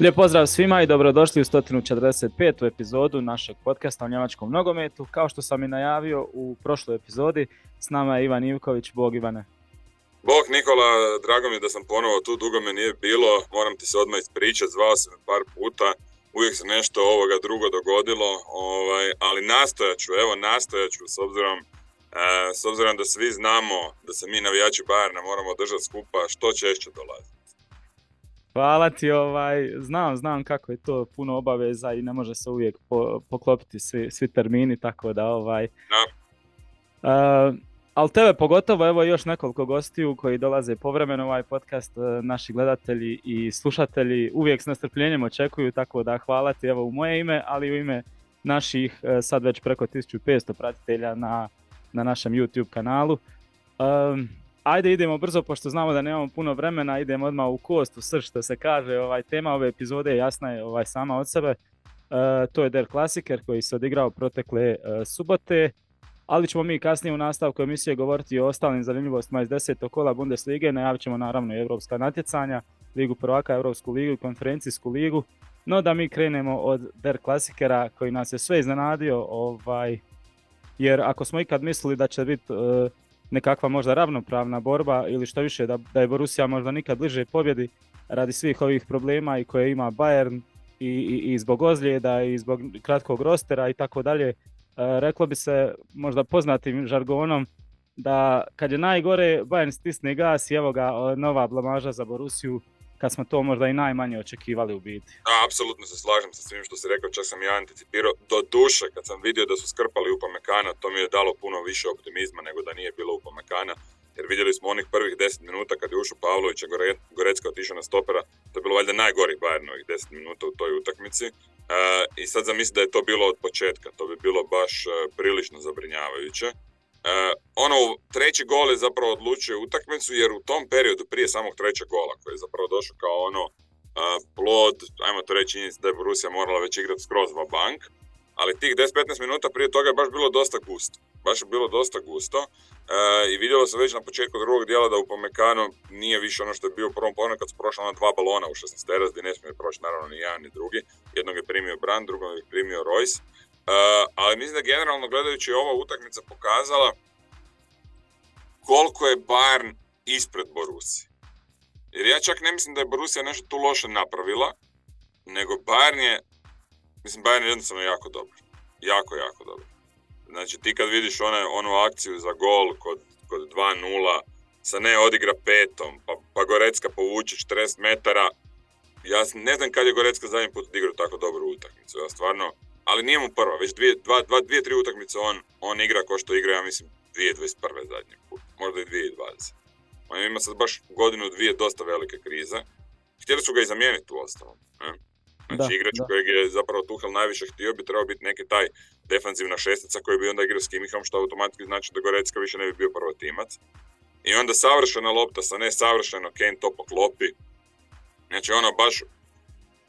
Lijep pozdrav svima i dobrodošli u 145. epizodu našeg podcasta o njemačkom nogometu. Kao što sam i najavio u prošloj epizodi, s nama je Ivan Ivković. Bog Ivane. Bog Nikola, drago mi je da sam ponovo tu, dugo me nije bilo, moram ti se odmah ispričati, zvao sam par puta, uvijek se nešto ovoga drugo dogodilo, ovaj, ali nastojat ću, evo nastojat ću s obzirom, e, s obzirom da svi znamo da se mi navijači Bajerna moramo držati skupa, što češće dolazi. Hvala ti, ovaj, znam, znam kako je to puno obaveza i ne može se uvijek poklopiti svi, svi termini, tako da ovaj... Da. Uh, ali tebe pogotovo, evo još nekoliko gostiju koji dolaze povremeno ovaj podcast, e, naši gledatelji i slušatelji uvijek s nestrpljenjem očekuju, tako da hvala ti evo u moje ime, ali i u ime naših e, sad već preko 1500 pratitelja na, na našem YouTube kanalu. Um, ajde idemo brzo, pošto znamo da nemamo puno vremena, idemo odmah u kost, u srž što se kaže, ovaj, tema ove epizode jasna je ovaj, sama od sebe. Uh, to je Der Klasiker koji se odigrao protekle uh, subote, ali ćemo mi kasnije u nastavku emisije govoriti o ostalim zanimljivostima iz desetog kola Bundeslige, najavit ćemo naravno i evropska natjecanja, Ligu prvaka, Europsku ligu i konferencijsku ligu, no da mi krenemo od Der Klasikera koji nas je sve iznenadio, ovaj, jer ako smo ikad mislili da će biti uh, nekakva možda ravnopravna borba ili što više da, da je Borussia možda nikad bliže pobjedi radi svih ovih problema i koje ima Bayern i, i, i zbog ozljeda i zbog kratkog rostera i tako dalje. E, reklo bi se možda poznatim žargonom da kad je najgore Bayern stisne gas i evo ga nova blamaža za Borussiju kad smo to možda i najmanje očekivali u biti. Da, apsolutno se slažem sa svim što si rekao, čak sam ja anticipirao. Do duše, kad sam vidio da su skrpali Upamekana, to mi je dalo puno više optimizma nego da nije bilo Upamekana. Jer vidjeli smo onih prvih 10 minuta kad je ušao Pavlović, a Gorecka otišao na stopera, to je bilo valjda najgori Bayernovih 10 minuta u toj utakmici. E, I sad zamisli da je to bilo od početka, to bi bilo baš e, prilično zabrinjavajuće. Uh, ono, treći gol je zapravo odlučio utakmicu jer u tom periodu prije samog trećeg gola koji je zapravo došao kao ono uh, plod, ajmo to reći da je Borussia morala već igrati skroz va bank, ali tih 10-15 minuta prije toga je baš bilo dosta gusto. Baš je bilo dosta gusto uh, i vidjelo se već na početku drugog dijela da u Pomekano nije više ono što je bio u prvom polovremenu kad su prošla ona dva balona u 16 teras gdje ne smije proći naravno ni jedan ni drugi. Jednog je primio Brand, drugog je primio Royce. Uh, ali mislim da generalno gledajući ova utakmica pokazala koliko je Bayern ispred Borusije. Jer ja čak ne mislim da je Borussia nešto tu loše napravila, nego Bayern je, mislim Bayern je jednostavno jako dobar. Jako, jako dobar. Znači ti kad vidiš one, onu akciju za gol kod, kod 2-0, sa ne odigra petom, pa, pa Gorecka povuče 40 metara, ja ne znam kad je Gorecka zadnji put odigrao tako dobru utakmicu. Ja stvarno, ali nije mu prva, već dvije, dva, dva, dvije tri utakmice on, on igra kao što igra, ja mislim, 2021. zadnji put, možda i 2020. On ima sad baš godinu, dvije dosta velike krize. Htjeli su ga i zamijeniti u ostalom. Ne? Znači igrač kojeg je zapravo Tuhel najviše htio bi trebao biti neki taj defanzivna šestica koji bi onda igrao s Kimihom što automatski znači da Gorecka više ne bi bio prvo timac. I onda savršena lopta sa ne savršeno Kane to poklopi. Znači ono baš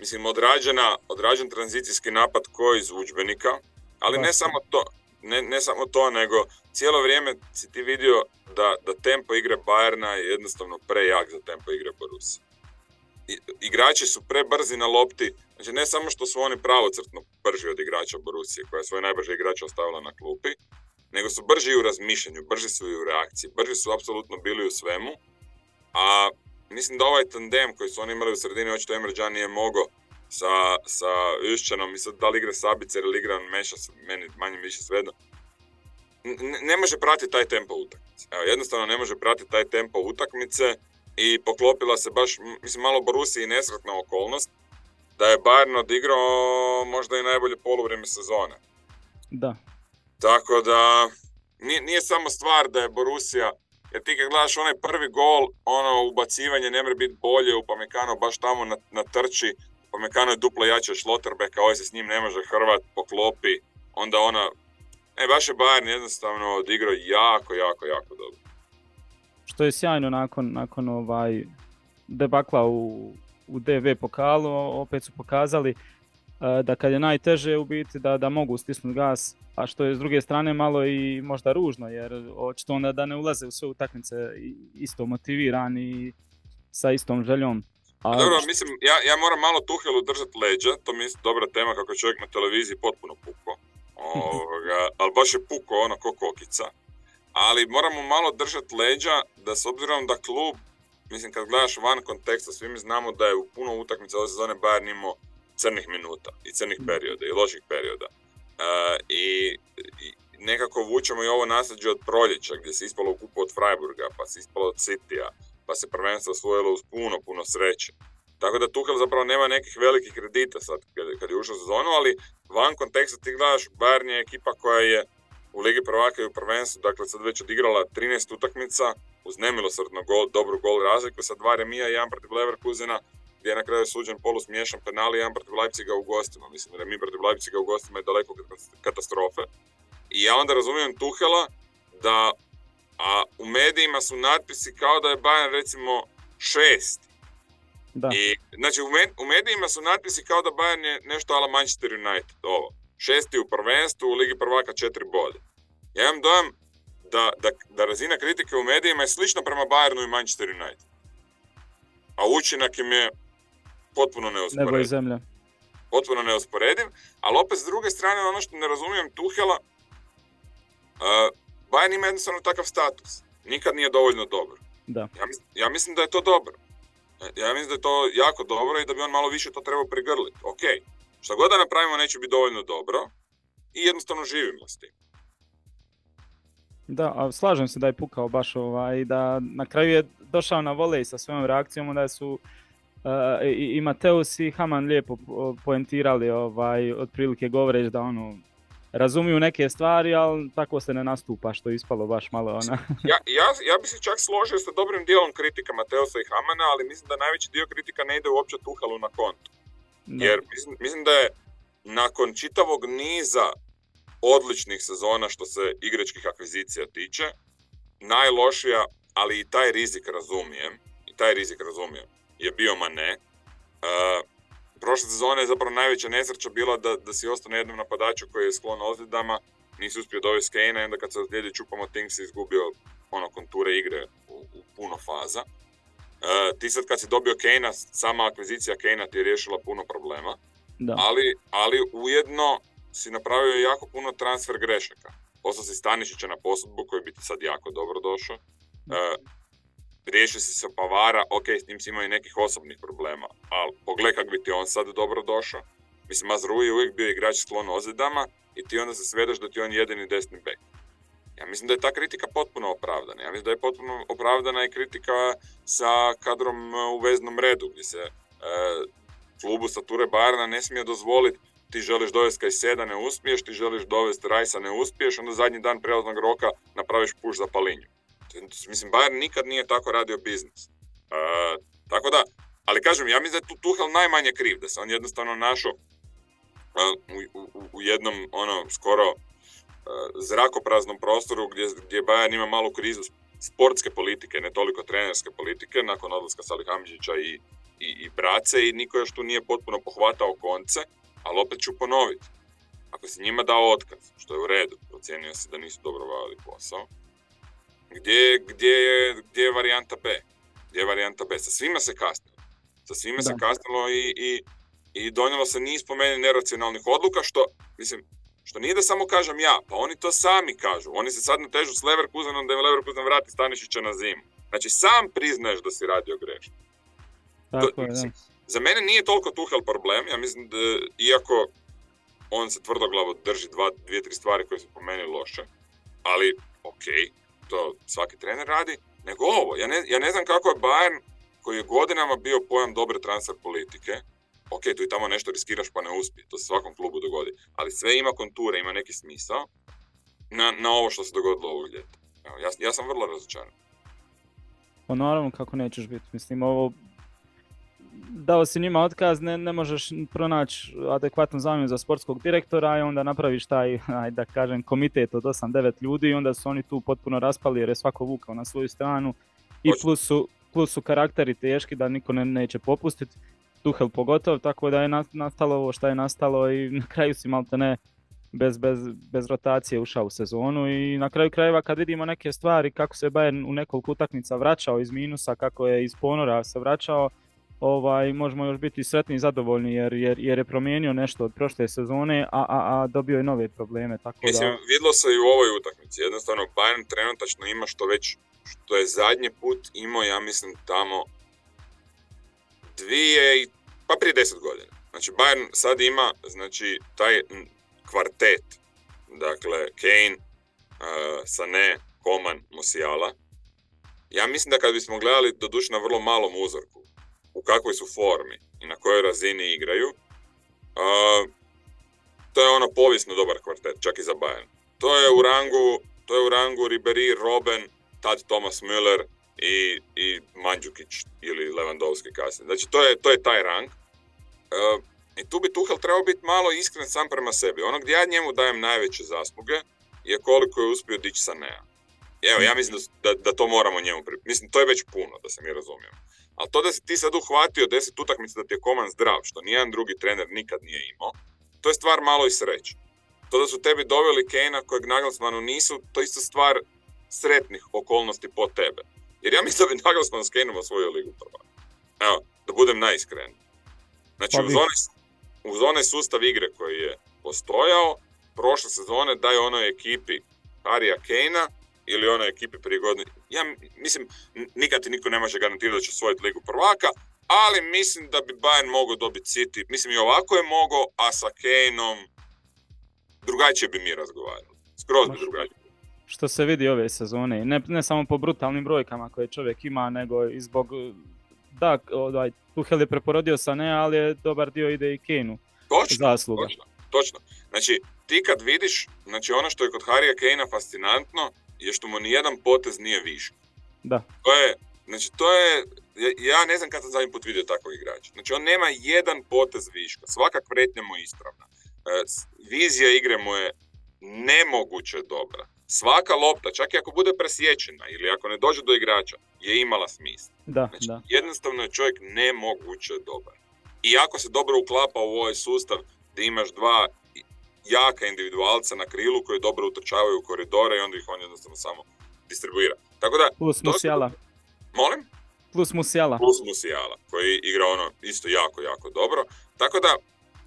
mislim, odrađena, odrađen tranzicijski napad koji iz udžbenika, ali ne samo to, ne, ne samo to, nego cijelo vrijeme si ti vidio da, da tempo igre Bayerna je jednostavno prejak za tempo igre Borussia. I, igrači su prebrzi na lopti, znači ne samo što su oni pravocrtno brži od igrača Borusije, koja je svoje najbrže igrače ostavila na klupi, nego su brži u razmišljanju, brži su i u reakciji, brži su apsolutno bili u svemu, a mislim da ovaj tandem koji su oni imali u sredini, očito Emre Can nije mogao sa, sa Jušćanom i sad da li igra Sabica ili igra Meša, meni manje više svejedno, ne, može pratiti taj tempo utakmice. Evo, jednostavno ne može pratiti taj tempo utakmice i poklopila se baš, mislim, malo Borusi i nesretna okolnost da je Bayern odigrao možda i najbolje poluvrijeme sezone. Da. Tako da, nije, nije samo stvar da je Borussia jer ti kad gledaš onaj prvi gol, ono ubacivanje ne može biti bolje, u Pamekano baš tamo na, na trči, Pamekano je duplo jače od Schlotterbecka, ovaj se s njim ne može hrvat, poklopi, onda ona, e baš je Bayern jednostavno odigrao jako, jako, jako dobro. Što je sjajno nakon, nakon ovaj debakla u, u DV pokalu, opet su pokazali da kad je najteže u biti da, da mogu stisnuti gas, a što je s druge strane malo i možda ružno jer očito onda da ne ulaze u sve utakmice isto motivirani i sa istom željom A... Dobro, mislim, ja, ja moram malo Tuhelu držati leđa, to mi je dobra tema kako čovjek na televiziji potpuno puko. Ovoga, ali baš je puko ono ko kokica. Ali moramo malo držati leđa da s obzirom da klub, mislim kad gledaš van konteksta, svi mi znamo da je u puno utakmica ove sezone Bayern imao crnih minuta i crnih mm. perioda i loših perioda. Uh, i, i, nekako vučemo i ovo nasljeđe od proljeća gdje se ispalo u kupu od Freiburga, pa se ispalo od Citya, pa se prvenstvo osvojilo uz puno, puno sreće. Tako da Tuchel zapravo nema nekih velikih kredita sad kad, kad je ušao u sezonu, ali van konteksta ti gledaš, Bayern je ekipa koja je u Ligi prvaka i u prvenstvu, dakle sad već odigrala 13 utakmica uz nemilosrdno gol, dobru gol razliku sa dva remija i jedan protiv Leverkusena gdje je na kraju suđen polu smiješan penal i jedan protiv Leipziga u gostima. Mislim, remi protiv Leipziga u gostima je daleko katastrofe. I ja onda razumijem Tuhela da a u medijima su natpisi kao da je Bayern recimo šest. Da. I, znači u, medijima su natpisi kao da Bayern je nešto ala Manchester United, ovo. Šesti u prvenstvu, u Ligi prvaka četiri bode. Ja imam dojam da, da, da razina kritike u medijima je slična prema Bayernu i Manchester United. A učinak im je potpuno neusporediv. Nebo zemlja. Potpuno neusporediv, ali opet s druge strane ono što ne razumijem Tuhela, Uh, Bayern ima jednostavno takav status. Nikad nije dovoljno dobro. Da. Ja, mislim, ja mislim da je to dobro. Ja mislim da je to jako dobro i da bi on malo više to trebao prigrliti. Ok, što god da napravimo neće biti dovoljno dobro i jednostavno živimo s tim. Da, a slažem se da je pukao baš ovaj, da na kraju je došao na volej sa svojom reakcijom, da su uh, i, i Mateus i Haman lijepo poentirali ovaj, otprilike govoreći da ono, razumiju neke stvari, ali tako se ne nastupa što je ispalo baš malo ona. ja, ja, ja bi se čak složio sa dobrim dijelom kritika Mateosa i Hamana, ali mislim da najveći dio kritika ne ide uopće Tuhalu na kontu. Jer mislim, mislim da je nakon čitavog niza odličnih sezona što se igračkih akvizicija tiče, najlošija, ali i taj rizik razumijem, i taj rizik razumijem, je bio Mane. Uh, prošle sezone je zapravo najveća nesreća bila da, da si ostane jednom napadaču koji je sklon ozljedama, nisi uspio dovesti Kane, onda kad se ozlijedi čupamo Ting si izgubio ono konture igre u, u puno faza. E, ti sad kad si dobio Kane, sama akvizicija Kane ti je riješila puno problema, da. Ali, ali ujedno si napravio jako puno transfer grešaka. Poslao si Stanišića na posudbu koji bi ti sad jako dobro došao. E, riješio si se Pavara, ok, s njim si imao i nekih osobnih problema, ali pogledaj kako bi ti on sad dobro došao. Mislim, Mazrui je uvijek bio igrač sklon ozidama i ti onda se svedeš da ti on jedini desni bek. Ja mislim da je ta kritika potpuno opravdana. Ja mislim da je potpuno opravdana i kritika sa kadrom e, u veznom redu, gdje se e, klubu Sature Barna ne smije dozvoliti ti želiš dovesti seda, ne uspiješ, ti želiš dovesti Rajsa, ne uspiješ, onda zadnji dan prelaznog roka napraviš puš za palinju. Mislim, Bayern nikad nije tako radio biznis. Uh, tako da, ali kažem, ja mislim da je tu Tuhel najmanje kriv, da se on jednostavno našao u, u, u, jednom, ono, skoro uh, zrakopraznom prostoru gdje, gdje Bayern ima malu krizu sportske politike, ne toliko trenerske politike, nakon odlaska Salihamiđića i, i, i Brace i niko još tu nije potpuno pohvatao konce, ali opet ću ponoviti. Ako si njima dao otkaz, što je u redu, procijenio se da nisu dobro bavili posao, gdje, gdje, je, gdje je varijanta B? Gdje je varijanta B? Sa svima se kasnilo. Sa svima se kasnilo i, i, i donijelo se niz po meni neracionalnih odluka, što, mislim, što nije da samo kažem ja, pa oni to sami kažu. Oni se sad natežu s Leverkusenom da im Leverkusen vrati Stanišića na zimu. Znači, sam priznaješ da si radio grešno. Tako je, Za mene nije toliko Tuhel problem, ja mislim da, iako on se tvrdoglavo drži dva, dvije, tri stvari koje su po meni loše, ali ok, to svaki trener radi, nego ovo. Ja ne, ja ne znam kako je Bayern, koji je godinama bio pojam dobre transfer politike, ok, tu i tamo nešto riskiraš pa ne uspije, to se svakom klubu dogodi, ali sve ima konture, ima neki smisao na, na ovo što se dogodilo ovog ljeta. Evo, ja, ja sam vrlo razočaran. Pa naravno kako nećeš biti, mislim ovo dao si njima otkaz, ne, ne možeš pronaći adekvatnu zamjenu za sportskog direktora i onda napraviš taj, aj da kažem, komitet od 8-9 ljudi i onda su oni tu potpuno raspali jer je svako vukao na svoju stranu. I plus su, plus su karakteri teški da niko ne, neće popustiti, Tuhel pogotovo, tako da je nastalo ovo što je nastalo i na kraju si malte ne bez, bez, bez rotacije ušao u sezonu i na kraju krajeva kad vidimo neke stvari kako se Bayern u nekoliko utakmica vraćao iz minusa, kako je iz ponora se vraćao, ovaj, možemo još biti sretni i zadovoljni jer, jer, jer je promijenio nešto od prošle sezone, a, a, a dobio je nove probleme. Tako Mislim, da... vidlo se i u ovoj utakmici. Jednostavno, Bayern trenutačno ima što već, što je zadnji put imao, ja mislim, tamo dvije, pa prije deset godina. Znači, Bayern sad ima, znači, taj kvartet, dakle, Kane, uh, Sané, Koman, Musiala. Ja mislim da kad bismo gledali, doduše na vrlo malom uzorku, u kakvoj su formi i na kojoj razini igraju, uh, to je ono povijesno dobar kvartet, čak i za Bayern. To je u rangu, to je u rangu Ribery, Robben, tad Thomas Müller i, i Mandžukić ili Lewandowski kasnije. Znači to je, to je taj rang. Uh, I tu bi Tuhel trebao biti malo iskren sam prema sebi. Ono gdje ja njemu dajem najveće zasluge je koliko je uspio dići sa Nea. Evo, ja mislim da, da, to moramo njemu pri... Mislim, to je već puno, da se mi razumijemo. Ali to da si ti sad uhvatio deset utakmica da ti je Koman zdrav, što nijedan drugi trener nikad nije imao, to je stvar malo i sreće. To da su tebi doveli Kejna kojeg Nagelsmanu nisu, to je isto stvar sretnih okolnosti po tebe. Jer ja mislim da bi Nagelsman s Kejnom osvojio ligu prva. Evo, da budem najiskren. Znači, pa uz onaj, uz onaj sustav igre koji je postojao, prošle sezone daj onoj ekipi Arija Kejna ili onoj ekipi prije godine. Ja mislim, nikad ti niko ne može garantirati da će osvojiti ligu prvaka, ali mislim da bi Bayern mogao dobiti City. Mislim i ovako je mogao, a sa Kaneom drugačije bi mi razgovarali. Skroz bi drugačije. Što se vidi ove sezone, ne, ne samo po brutalnim brojkama koje čovjek ima, nego i zbog da, ovaj, Tuhel je preporodio sa ne, ali je dobar dio ide i Kane Točno, zasluga. točno, točno. Znači, ti kad vidiš, znači ono što je kod Harija Kane fascinantno, je što mu nijedan potez nije višak. Da. To je, znači to je, ja ne znam kad sam zadnji put vidio takvog igrača. Znači on nema jedan potez viška, svaka kretnja mu je ispravna. E, vizija igre mu je nemoguće dobra. Svaka lopta, čak i ako bude presječena ili ako ne dođe do igrača, je imala smisla. Da, znači, da. Jednostavno je čovjek nemoguće dobar. I ako se dobro uklapa u ovaj sustav gdje imaš dva jaka individualca na krilu koji dobro utrčavaju u koridore i onda ih on jednostavno samo distribuira. Tako da... Plus Musiala. Molim? Plus Musiala. Plus Musiala, koji igra ono isto jako, jako dobro. Tako da,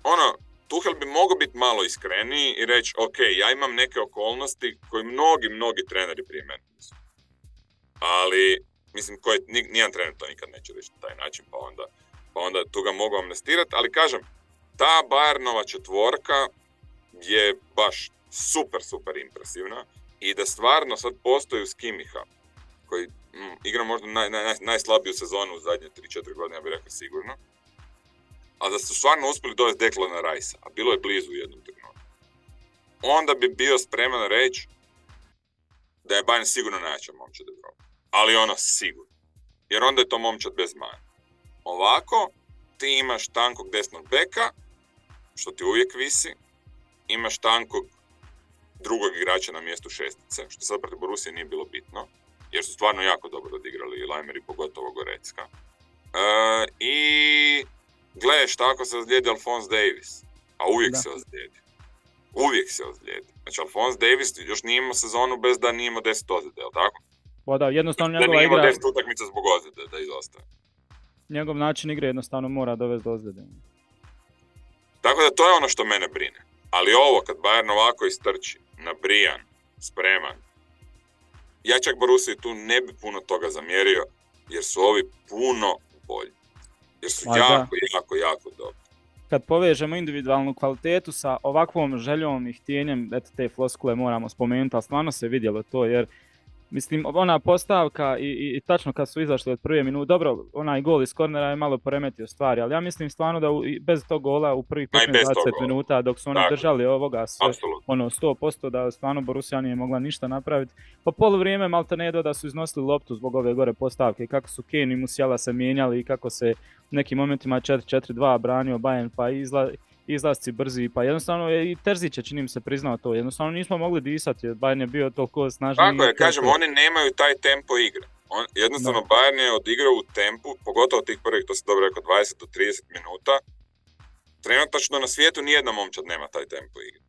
ono, Tuhel bi mogao biti malo iskreniji i reći, ok, ja imam neke okolnosti koje mnogi, mnogi treneri prije mene nisu. Ali, mislim, koji, nijedan trener to nikad neće reći na taj način, pa onda, pa onda tu ga mogu amnestirati. Ali kažem, ta Bayernova četvorka je baš super, super impresivna i da stvarno sad postoji uz Kimiha, koji mm, igra možda naj, naj, najslabiju sezonu u zadnje 3-4 godine, ja bih rekao sigurno, a da su stvarno uspjeli dovesti na Rajsa, a bilo je blizu u jednom trenutku, onda bi bio spreman reći da je Bayern sigurno najjača momčad Evropa. Ali ono sigurno. Jer onda je to momčad bez maja. Ovako, ti imaš tankog desnog beka, što ti uvijek visi, imaš tankog drugog igrača na mjestu šestice, što sad protiv Borusije nije bilo bitno, jer su stvarno jako dobro odigrali i Lajmer i pogotovo Gorecka. E, I gledeš tako se ozlijedi Alphonse Davis, a uvijek se ozlijedi. Uvijek se ozlijedi. Znači Alphonse Davis još nije imao sezonu bez da nije imao deset ozljede, jel tako? Pa da, jednostavno njegova igra... Da nije imao deset utakmica zbog ozljede, da izostaje. Njegov način igre jednostavno mora dovesti do ozljede. Tako da to je ono što mene brine. Ali ovo, kad Bayern ovako istrči, nabrijan, spreman, ja čak Borusiji tu ne bi puno toga zamjerio, jer su ovi puno bolji. Jer su jako, jako, jako dobri. Kad povežemo individualnu kvalitetu sa ovakvom željom i htjenjem, eto te floskule moramo spomenuti, ali stvarno se vidjelo to, jer Mislim, ona postavka i, i, tačno kad su izašli od prve minute, dobro, onaj gol iz kornera je malo poremetio stvari, ali ja mislim stvarno da u, bez tog gola u prvih 15-20 minuta dok su oni držali ovoga sve, ono 100% da stvarno Borussia nije mogla ništa napraviti. Po polu vrijeme malte ne da su iznosili loptu zbog ove gore postavke, kako su Kane i Musiala se mijenjali i kako se u nekim momentima 4-4-2 branio Bayern pa izla, izlasci brzi, pa jednostavno je i Terzić je čini mi se priznao to, jednostavno nismo mogli disati, jer Bayern je bio toliko snažni. Tako je, kažem, oni nemaju taj tempo igre. On, jednostavno da. Bayern je odigrao u tempu, pogotovo tih prvih, to se dobro rekao, 20 do 30 minuta. Trenutačno na svijetu nijedna momčad nema taj tempo igre.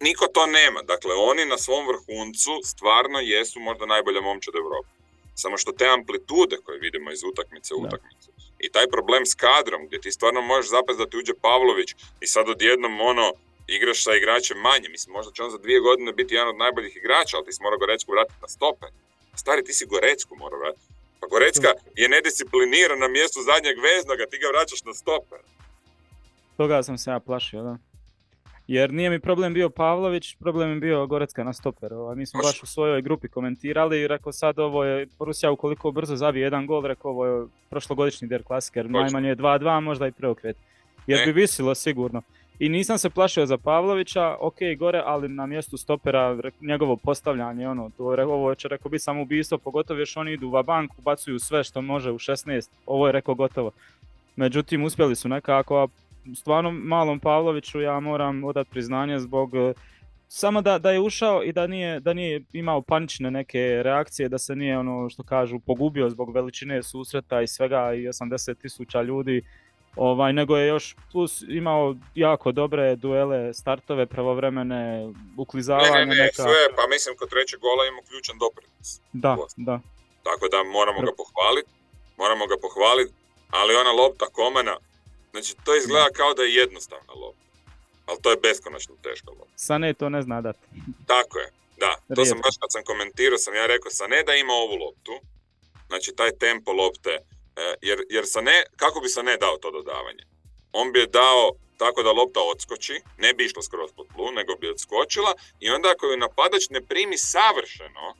niko to nema, dakle oni na svom vrhuncu stvarno jesu možda najbolja momčad Europe. Samo što te amplitude koje vidimo iz utakmice u utakmicu I taj problem s kadrom, gdje ti stvarno možeš zapast da ti uđe Pavlović i sad odjednom ono, igraš sa igračem manje. Mislim, možda će on za dvije godine biti jedan od najboljih igrača, ali ti si morao Gorecku vratiti na stope. Stari, ti si Gorecku morao vratiti. Pa Gorecka je nediscipliniran na mjestu zadnjeg veznoga, ti ga vraćaš na stope. Toga sam se ja plašio, da. Jer nije mi problem bio Pavlović, problem je bio Gorecka na stoper. Ovaj, mi smo baš u svojoj grupi komentirali i rekao sad ovo je Rusija ukoliko brzo zabije jedan gol, rekao ovo je prošlogodišnji der klasiker, najmanje je 2-2, možda i preokret. Jer bi visilo sigurno. I nisam se plašio za Pavlovića, ok gore, ali na mjestu stopera njegovo postavljanje, ono, to ovo će rekao biti samo ubistvo, pogotovo još oni idu u banku, bacuju sve što može u 16, ovo je rekao gotovo. Međutim, uspjeli su nekako, a stvarno malom Pavloviću ja moram odati priznanje zbog e, samo da, da je ušao i da nije, da nije imao panične neke reakcije, da se nije ono što kažu pogubio zbog veličine susreta i svega i 80 tisuća ljudi, ovaj, nego je još plus imao jako dobre duele, startove pravovremene, uklizavanje. Ne, ne, ne, sve, pa mislim kod trećeg gola ima ključan doprinos. Da, da. Tako da moramo ga pohvaliti, moramo ga pohvaliti, ali ona lopta Komena, Znači, to izgleda kao da je jednostavna lopta. Ali to je beskonačno teška lopta. Sane to ne zna dati. Tako je, da. To sam baš kad sam komentirao, sam ja rekao, Sane da ima ovu loptu, znači taj tempo lopte, e, jer, jer Sane, kako bi Sane dao to dodavanje? On bi je dao tako da lopta odskoči, ne bi išla skroz pod tlu, nego bi odskočila i onda ako ju napadač ne primi savršeno,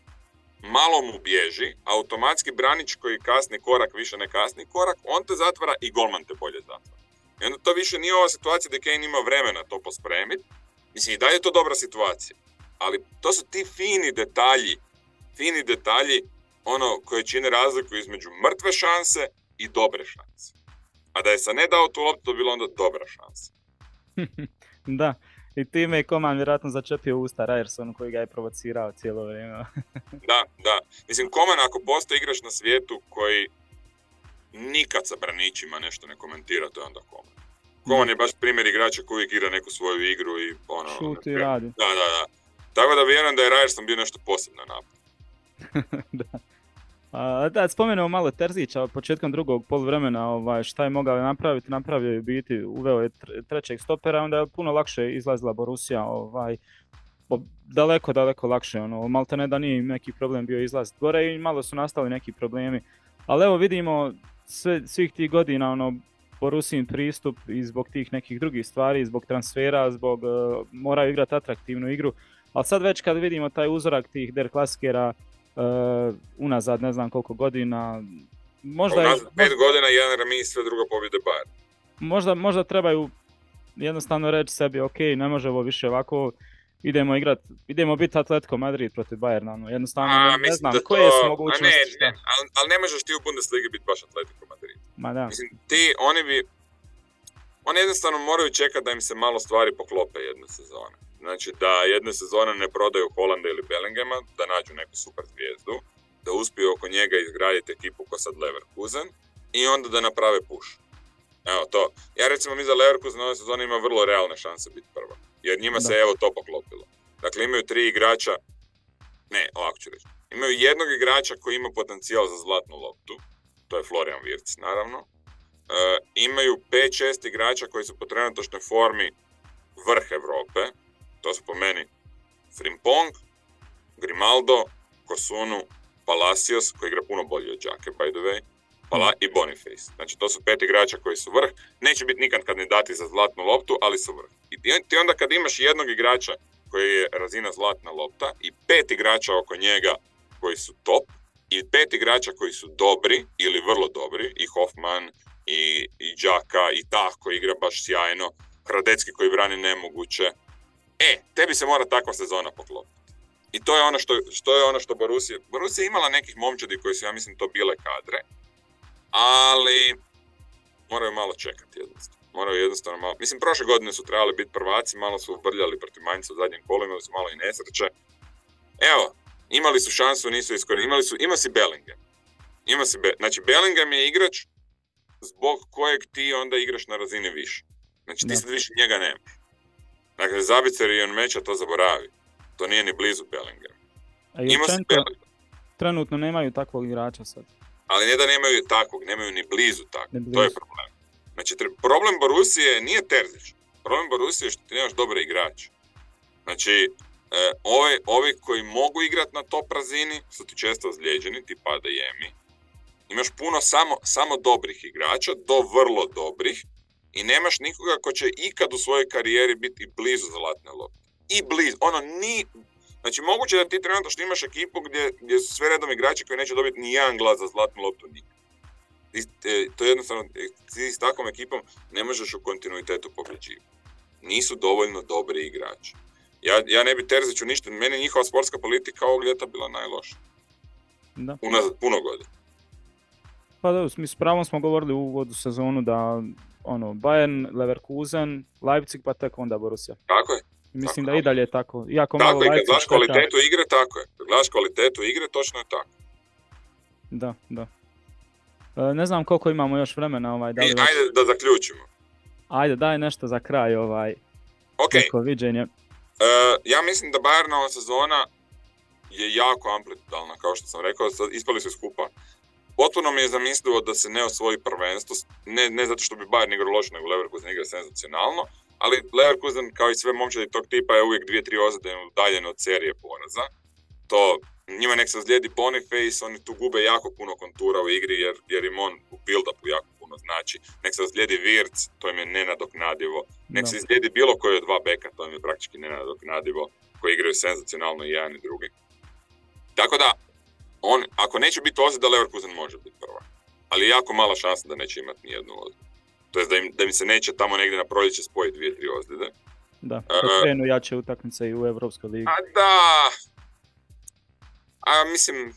malo mu bježi, automatski branič koji kasni korak više ne kasni korak, on te zatvara i golman te bolje zatvara. I onda to više nije ova situacija da Kane ima vremena to pospremiti. Mislim, i dalje je to dobra situacija. Ali to su ti fini detalji, fini detalji ono koje čine razliku između mrtve šanse i dobre šanse. A da je sa ne dao tu loptu, to bilo onda dobra šansa. da, i time je Koman vjerojatno začepio usta Ryersonu koji ga je provocirao cijelo vrijeme. da, da. Mislim, Koman ako postoji igrač na svijetu koji nikad sa branićima nešto ne komentira, to je onda Koman. Koman je baš primjer igrača koji uvijek igra neku svoju igru i ono... Šuti radi. Da, da, da. Tako da vjerujem da je Ryerson bio nešto posebno napad. da. A, da, spomenemo malo Terzića početkom drugog poluvremena, ovaj, šta je mogao napraviti, napravio je biti, uveo je trećeg stopera, onda je puno lakše izlazila Borussia, ovaj, daleko, daleko lakše, ono, malte ne da nije neki problem bio izlaziti gore i malo su nastali neki problemi, ali evo vidimo sve, svih tih godina, ono, Borusin pristup i zbog tih nekih drugih stvari, zbog transfera, zbog uh, moraju igrati atraktivnu igru, ali sad već kad vidimo taj uzorak tih der klasikera, uh, unazad ne znam koliko godina. Možda je, pet godina jedan remis, sve drugo pobjede bar. Možda, možda trebaju jednostavno reći sebi, ok, ne može ovo više ovako, idemo igrat, idemo biti Atletico Madrid protiv Bayerna, no, jednostavno A, ne, znam to, koje su mogućnosti. Ne, ne, ali, ali ne možeš ti u Bundesliga biti baš Atletico Madrid. Ma da. Mislim, ti, oni bi, oni jednostavno moraju čekati da im se malo stvari poklope jedne sezone. Znači da jedne sezone ne prodaju Holanda ili Bellingema, da nađu neku super zvijezdu, da uspiju oko njega izgraditi ekipu ko sad Leverkusen i onda da naprave push. Evo to. Ja recimo mi za Leverkusen ove sezone ima vrlo realne šanse biti prva. Jer njima se evo to poklopilo. Dakle imaju tri igrača, ne, ovako ću reći. Imaju jednog igrača koji ima potencijal za zlatnu loptu, to je Florian Wirtz naravno. E, imaju 5-6 igrača koji su po trenutačnoj formi vrh Europe, to su po meni Frimpong, Grimaldo, Kosunu, Palacios, koji igra puno bolje od Đake, by the way, Pala i Boniface. Znači, to su pet igrača koji su vrh. Neće biti nikad kandidati za zlatnu loptu, ali su vrh. I ti onda kad imaš jednog igrača koji je razina zlatna lopta i pet igrača oko njega koji su top i pet igrača koji su dobri ili vrlo dobri, i Hoffman, i, i Đaka, i Tah koji igra baš sjajno, Hradecki koji brani nemoguće, E, tebi se mora takva sezona poklopiti. I to je ono što, što je ono što Borussia... Borussia je imala nekih momčadi koji su, ja mislim, to bile kadre. Ali moraju malo čekati jednostavno. Moraju jednostavno malo... Mislim, prošle godine su trebali biti prvaci, malo su ubrljali protiv Mainca u zadnjem kolu, imali su malo i nesreće. Evo, imali su šansu, nisu iskoristili. Imali su, ima si Bellingham. Ima si, Be... znači Bellingham je igrač zbog kojeg ti onda igraš na razini više. Znači ti sad više njega nemaš. Dakle, Zabicer i on meča to zaboravi. To nije ni blizu Bellingham. Ima Bellingham. Trenutno nemaju takvog igrača sad. Ali ne da nemaju takvog, nemaju ni blizu takvog. To je problem. Znači, problem Borusije nije Terzić. Problem Borusije je što ti nemaš dobre igrače. Znači, e, ovi, ovi koji mogu igrat na top razini su ti često ozlijeđeni, tipa Adeyemi. Imaš puno samo, samo dobrih igrača, do vrlo dobrih, i nemaš nikoga ko će ikad u svojoj karijeri biti blizu zlatne lopte. I blizu, ono ni... Znači, moguće da ti trenutno imaš ekipu gdje, gdje su sve redom igrači koji neće dobiti ni jedan glas za zlatnu loptu nikad. E, to je jednostavno, e, ti s takvom ekipom ne možeš u kontinuitetu pobjeđivati. Nisu dovoljno dobri igrači. Ja, ja ne bi Terziću ništa, meni njihova sportska politika ovog ljeta bila najloša. Da. Unazad puno godina. Pa da, mi s pravom smo govorili u uvodu sezonu da ono, Bayern, Leverkusen, Leipzig pa tek onda Borussia. Tako je. I Mislim Tako. da i dalje je tako. Iako malo Tako je, kad Leipzig gledaš šteka- kvalitetu igre, tako je. Kad gledaš kvalitetu igre, točno je tako. Da, da. E, ne znam koliko imamo još vremena ovaj, da li I, već- ajde da zaključimo. Ajde, daj nešto za kraj ovaj, Ok, neko viđenje. e, ja mislim da Bayernova sezona je jako amplitudalna, kao što sam rekao, ispali su skupa. Potpuno mi je zamislivo da se ne osvoji prvenstvo, ne, ne zato što bi Bayern igrao loše, nego Leverkusen igra senzacionalno, ali Leverkusen, kao i sve momčadi tog tipa, je uvijek dvije, tri ozljede udaljen od serije poraza. To, njima nek se ozlijedi Boniface, oni tu gube jako puno kontura u igri, jer, jer im on u build-upu jako puno znači. Nek se ozlijedi Wirtz, to im je nenadoknadivo. Nek Da. se izlijedi bilo koji od dva beka, to im je praktički nenadoknadivo, koji igraju senzacionalno i jedan i drugi. Tako da, on, ako neće biti ozljeda, Leverkusen može biti prva. Ali jako mala šansa da neće imati nijednu ozljedu. To jest da im, da im se neće tamo negdje na proljeće spojiti dvije, tri ozljede. Da, kad krenu jače utakmice i u Europskoj ligi. A da... A mislim,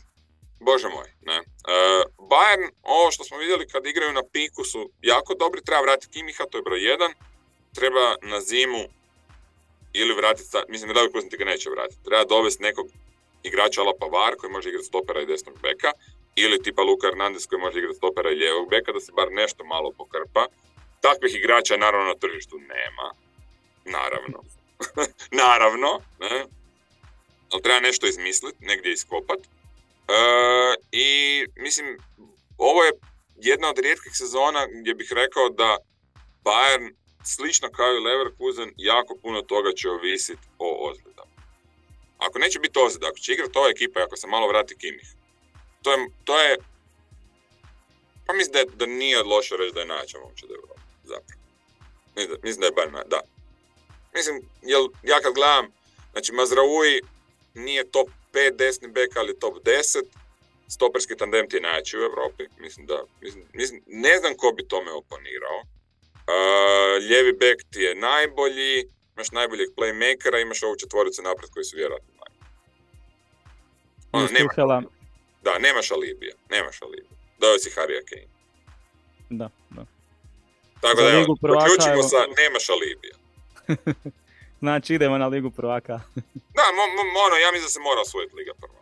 bože moj, ne. E, Bayern, ovo što smo vidjeli kad igraju na piku su jako dobri, treba vratiti Kimiha, to je broj jedan. Treba na zimu ili vratiti, mislim da Leverkusen ti ga neće vratiti. Treba dovesti nekog igrača ala Pavar koji može igrati stopera i desnog beka ili tipa Luka Hernandez koji može igrati stopera i lijevog beka da se bar nešto malo pokrpa. Takvih igrača naravno na tržištu nema. Naravno. naravno. Ne? Ali treba nešto izmisliti, negdje iskopat. E, I mislim, ovo je jedna od rijetkih sezona gdje bih rekao da Bayern, slično kao i Leverkusen, jako puno toga će ovisiti o ozljedama. Ako neće biti ozljeda, ako će igrati ova ekipa ako se malo vrati Kimih, to je, to je pa mislim da, je, da nije loše reći da je najjača momčad Evrope, zapravo. Mislim da, mislim da je bar na, da. Mislim, jel, ja kad gledam, znači Mazraoui nije top 5 desni bek, ali top 10. Stoperski tandem ti je najjači u Europi. Mislim da, mislim, mislim, ne znam ko bi tome oponirao. Uh, ljevi bek ti je najbolji, imaš najboljeg playmakera, imaš ovu četvoricu napred koji su vjerojatno najbolji. Ono, nema, da, nemaš alibija, nemaš alibija. Dao si Harija Kane. da, da. Tako Za da, evo, prvaka, zaključimo evo. sa nemaš alibija. Znači idemo na Ligu prvaka. Da, mo, mo- ono, ja mislim da se mora osvojiti Liga prva.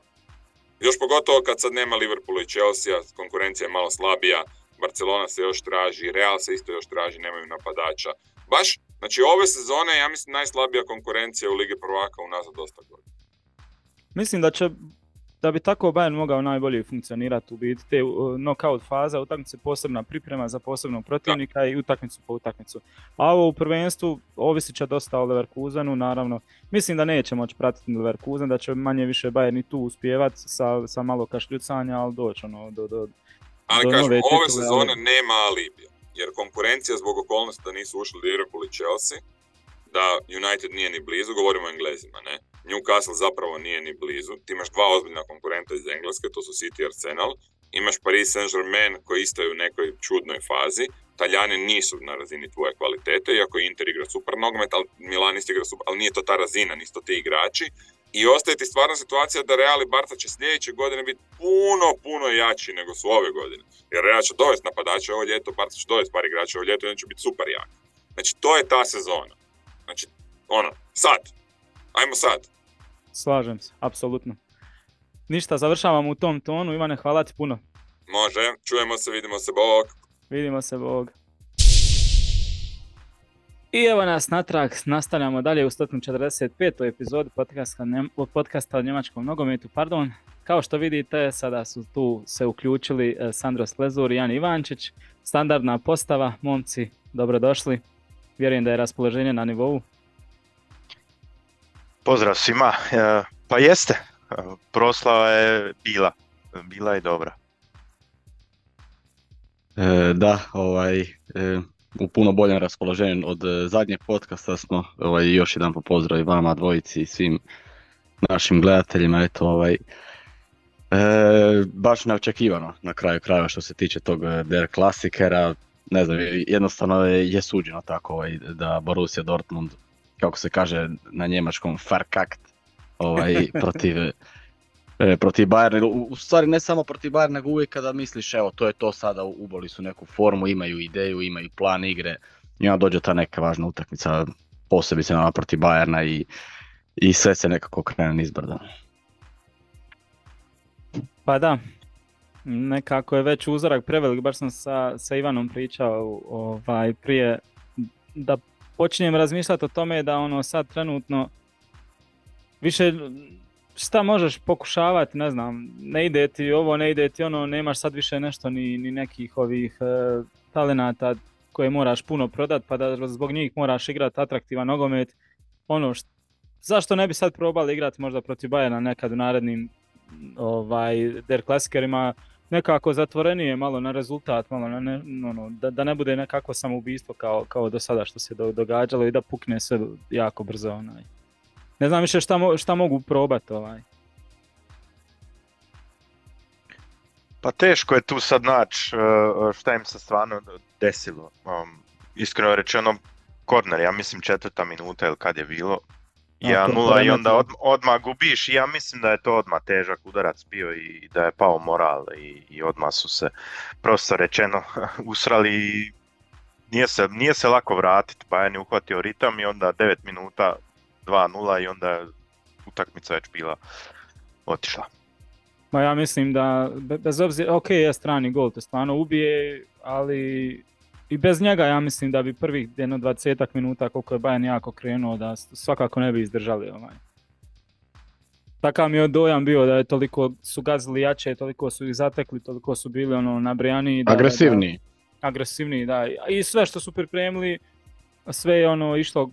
Još pogotovo kad sad nema Liverpoola i Chelsea, konkurencija je malo slabija, Barcelona se još traži, Real se isto još traži, nemaju napadača. Baš, znači ove sezone, ja mislim, najslabija konkurencija u Ligi prvaka unazad dosta godina. Mislim da će da bi tako Bayern mogao najbolje funkcionirati u biti te uh, knockout faza, utakmice posebna priprema za posebnog protivnika i utakmicu po utakmicu. A ovo u prvenstvu ovisit će dosta o Leverkusenu, naravno. Mislim da neće moći pratiti Leverkusen, da će manje više Bayern i tu uspjevati sa, sa malo kašljucanja, ali doći ono, do, do, Ali Do kažem, ove titule, sezone ali- nema alibija. Jer konkurencija zbog okolnosti da nisu ušli Liverpool i Chelsea, da United nije ni blizu, govorimo o Englezima, ne? Newcastle zapravo nije ni blizu. Ti imaš dva ozbiljna konkurenta iz Engleske, to su City i Arsenal. Imaš Paris Saint-Germain koji isto je u nekoj čudnoj fazi. Talijani nisu na razini tvoje kvalitete, iako Inter igra super nogomet, ali Milan isto igra super, ali nije to ta razina, nisu to ti igrači. I ostaje ti stvarna situacija da Real i Barca će sljedeće godine biti puno, puno jači nego su ove godine. Jer Real će dovesti napadače ovo ljeto, Barca će dovesti par igrača ovo ljeto i on će biti super jak. Znači, to je ta sezona. Znači, ono, sad. Ajmo sad. Slažem se, apsolutno. Ništa, završavamo u tom tonu. Ivane, hvala ti puno. Može, čujemo se, vidimo se, bok. Vidimo se, Bog. I evo nas natrag, nastavljamo dalje u 145. epizodi podcasta, podcasta o njemačkom nogometu. Pardon. Kao što vidite, sada su tu se uključili e, Sandro Slezur i Jan Ivančić. Standardna postava, momci, dobrodošli. Vjerujem da je raspoloženje na nivou. Pozdrav svima. E, pa jeste, proslava je bila, bila je dobra. E, da, ovaj, u puno boljem raspoloženju od e, zadnjeg podcasta smo. Ovaj, još jedan pozdrav i vama dvojici i svim našim gledateljima. Eto, ovaj, e, baš neočekivano na kraju krajeva što se tiče tog e, Der Klasikera. Ne znam, jednostavno je, je suđeno tako ovaj, da Borussia Dortmund, kako se kaže na njemačkom, farkakt ovaj, protiv e, protiv Bayerna, u, stvari ne samo protiv Bayerna, nego uvijek kada misliš evo to je to sada, uboli su neku formu, imaju ideju, imaju plan igre i onda dođe ta neka važna utakmica, posebice nama protiv Bayerna i, i sve se nekako krene nizbrdo. Pa da, nekako je već uzorak prevelik, baš sam sa, sa Ivanom pričao ovaj, prije da počinjem razmišljati o tome da ono sad trenutno više šta možeš pokušavati, ne znam, ne ide ti ovo, ne ide ti ono, nemaš sad više nešto ni, ni nekih ovih e, talenata koje moraš puno prodat pa da zbog njih moraš igrati atraktivan nogomet. Ono, št, zašto ne bi sad probali igrati možda protiv Bajana nekad u narednim ovaj, der klasikerima, nekako zatvorenije malo na rezultat, malo na ne, ono, da, da ne bude nekako samoubistvo kao, kao do sada što se događalo i da pukne sve jako brzo. Onaj ne znam više šta, šta mogu probati ovaj. Pa teško je tu sad naći uh, šta im se stvarno desilo. Um, iskreno rečeno, korner, ja mislim četvrta minuta ili kad je bilo. Ja nula i onda od, odmah gubiš i ja mislim da je to odmah težak udarac bio i da je pao moral i, i odmah su se prosto rečeno usrali i nije se, nije se lako vratiti, pa je uhvatio ritam i onda 9 minuta 2-0 i onda je utakmica već bila otišla. Ma ja mislim da, bez obzira, ok je strani gol, to stvarno ubije, ali i bez njega ja mislim da bi prvih jedno 20 minuta koliko je Bayern jako krenuo da svakako ne bi izdržali ovaj. Takav mi je dojam bio da je toliko su gazili jače, toliko su ih zatekli, toliko su bili ono nabrijani. Da, agresivniji. Da, agresivniji, da. I sve što su pripremili, sve je ono išlo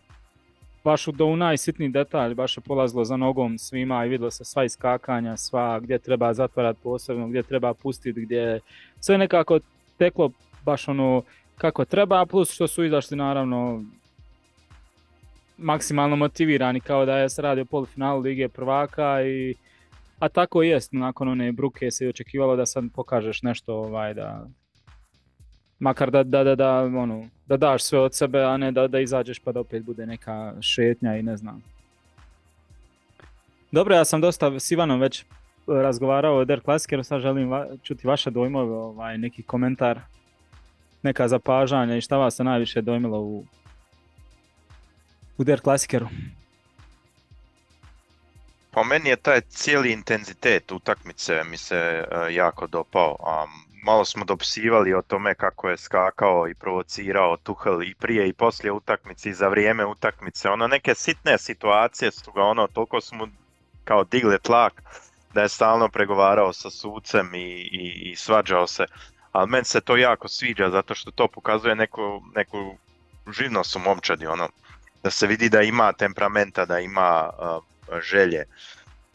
baš do u najsitniji detalj, baš je polazilo za nogom svima i vidjelo se sva iskakanja, sva gdje treba zatvarati posebno, gdje treba pustiti, gdje sve nekako teklo baš ono kako treba, plus što su izašli naravno maksimalno motivirani kao da je se radi o polufinalu Lige prvaka i a tako jest, nakon one bruke se očekivalo da sad pokažeš nešto ovaj da makar da, da, da, da, ono, da daš sve od sebe, a ne da, da izađeš pa da opet bude neka šetnja i ne znam. Dobro, ja sam dosta s Ivanom već razgovarao o Der Klasikeru, sad želim va, čuti vaše dojmove, ovaj, neki komentar, neka zapažanja i šta vas se najviše dojmilo u, u Der Klasikeru. Po meni je taj cijeli intenzitet utakmice mi se uh, jako dopao. Um, malo smo dopisivali o tome kako je skakao i provocirao Tuhel i prije i poslije utakmice i za vrijeme utakmice. Ono neke sitne situacije su ga ono toliko smo kao digle tlak da je stalno pregovarao sa sucem i, i, i svađao se. Ali meni se to jako sviđa zato što to pokazuje neku, neku živnost u momčadi. Ono, da se vidi da ima temperamenta, da ima uh, želje.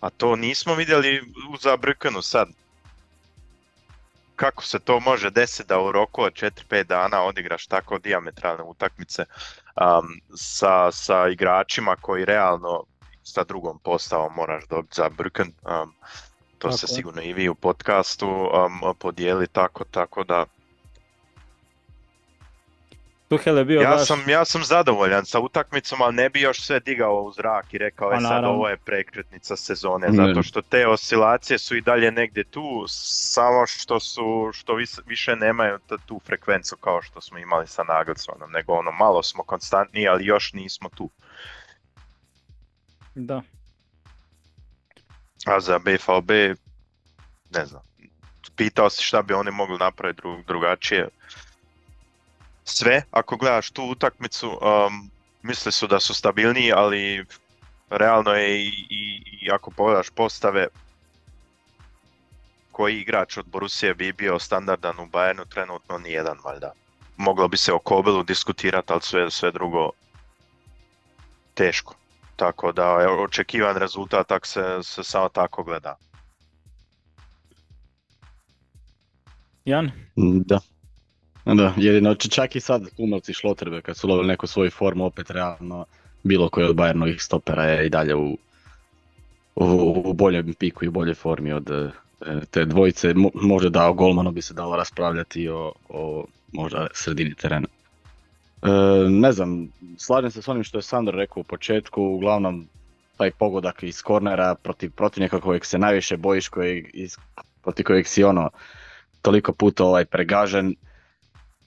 A to nismo vidjeli u Zabrkenu sad kako se to može desiti da u roku od 4-5 dana odigraš tako diametralne utakmice um, sa, sa igračima koji realno sa drugom postavom moraš dobiti za Brücken. Um, to tako. se sigurno i vi u podcastu um, podijeli tako, tako da Tuhel je bio ja baš... Sam, ja sam zadovoljan sa utakmicom, ali ne bi još sve digao u zrak i rekao je pa sad ovo je prekretnica sezone, zato što te oscilacije su i dalje negdje tu, samo što su što više nemaju tu frekvencu kao što smo imali sa Nagelsmanom, nego ono malo smo konstantni, ali još nismo tu. Da. A za BVB, ne znam, pitao si šta bi oni mogli napraviti drugačije, sve, ako gledaš tu utakmicu, um, misle su da su stabilniji, ali realno je i, i, i ako pogledaš postave, koji igrač od Borusije bi bio standardan u Bayernu, trenutno nijedan valjda. Moglo bi se o Kobilu diskutirati, ali sve, sve drugo teško. Tako da je očekivan rezultat tak se, se samo tako gleda. Jan? Da. Da, jedino čak i sad Humelci Šlotrbe kad su lovili neku svoju formu opet realno bilo koji od Bayernovih stopera je i dalje u, u, u boljem piku i boljoj formi od e, te dvojice. Mo, možda da o Golmanu bi se dalo raspravljati o, o možda sredini terena. E, ne znam, slažem se s onim što je Sandro rekao u početku, uglavnom taj pogodak iz kornera protiv protivnika kojeg se najviše bojiš, kojeg, iz, protiv kojeg si ono toliko puta ovaj pregažen,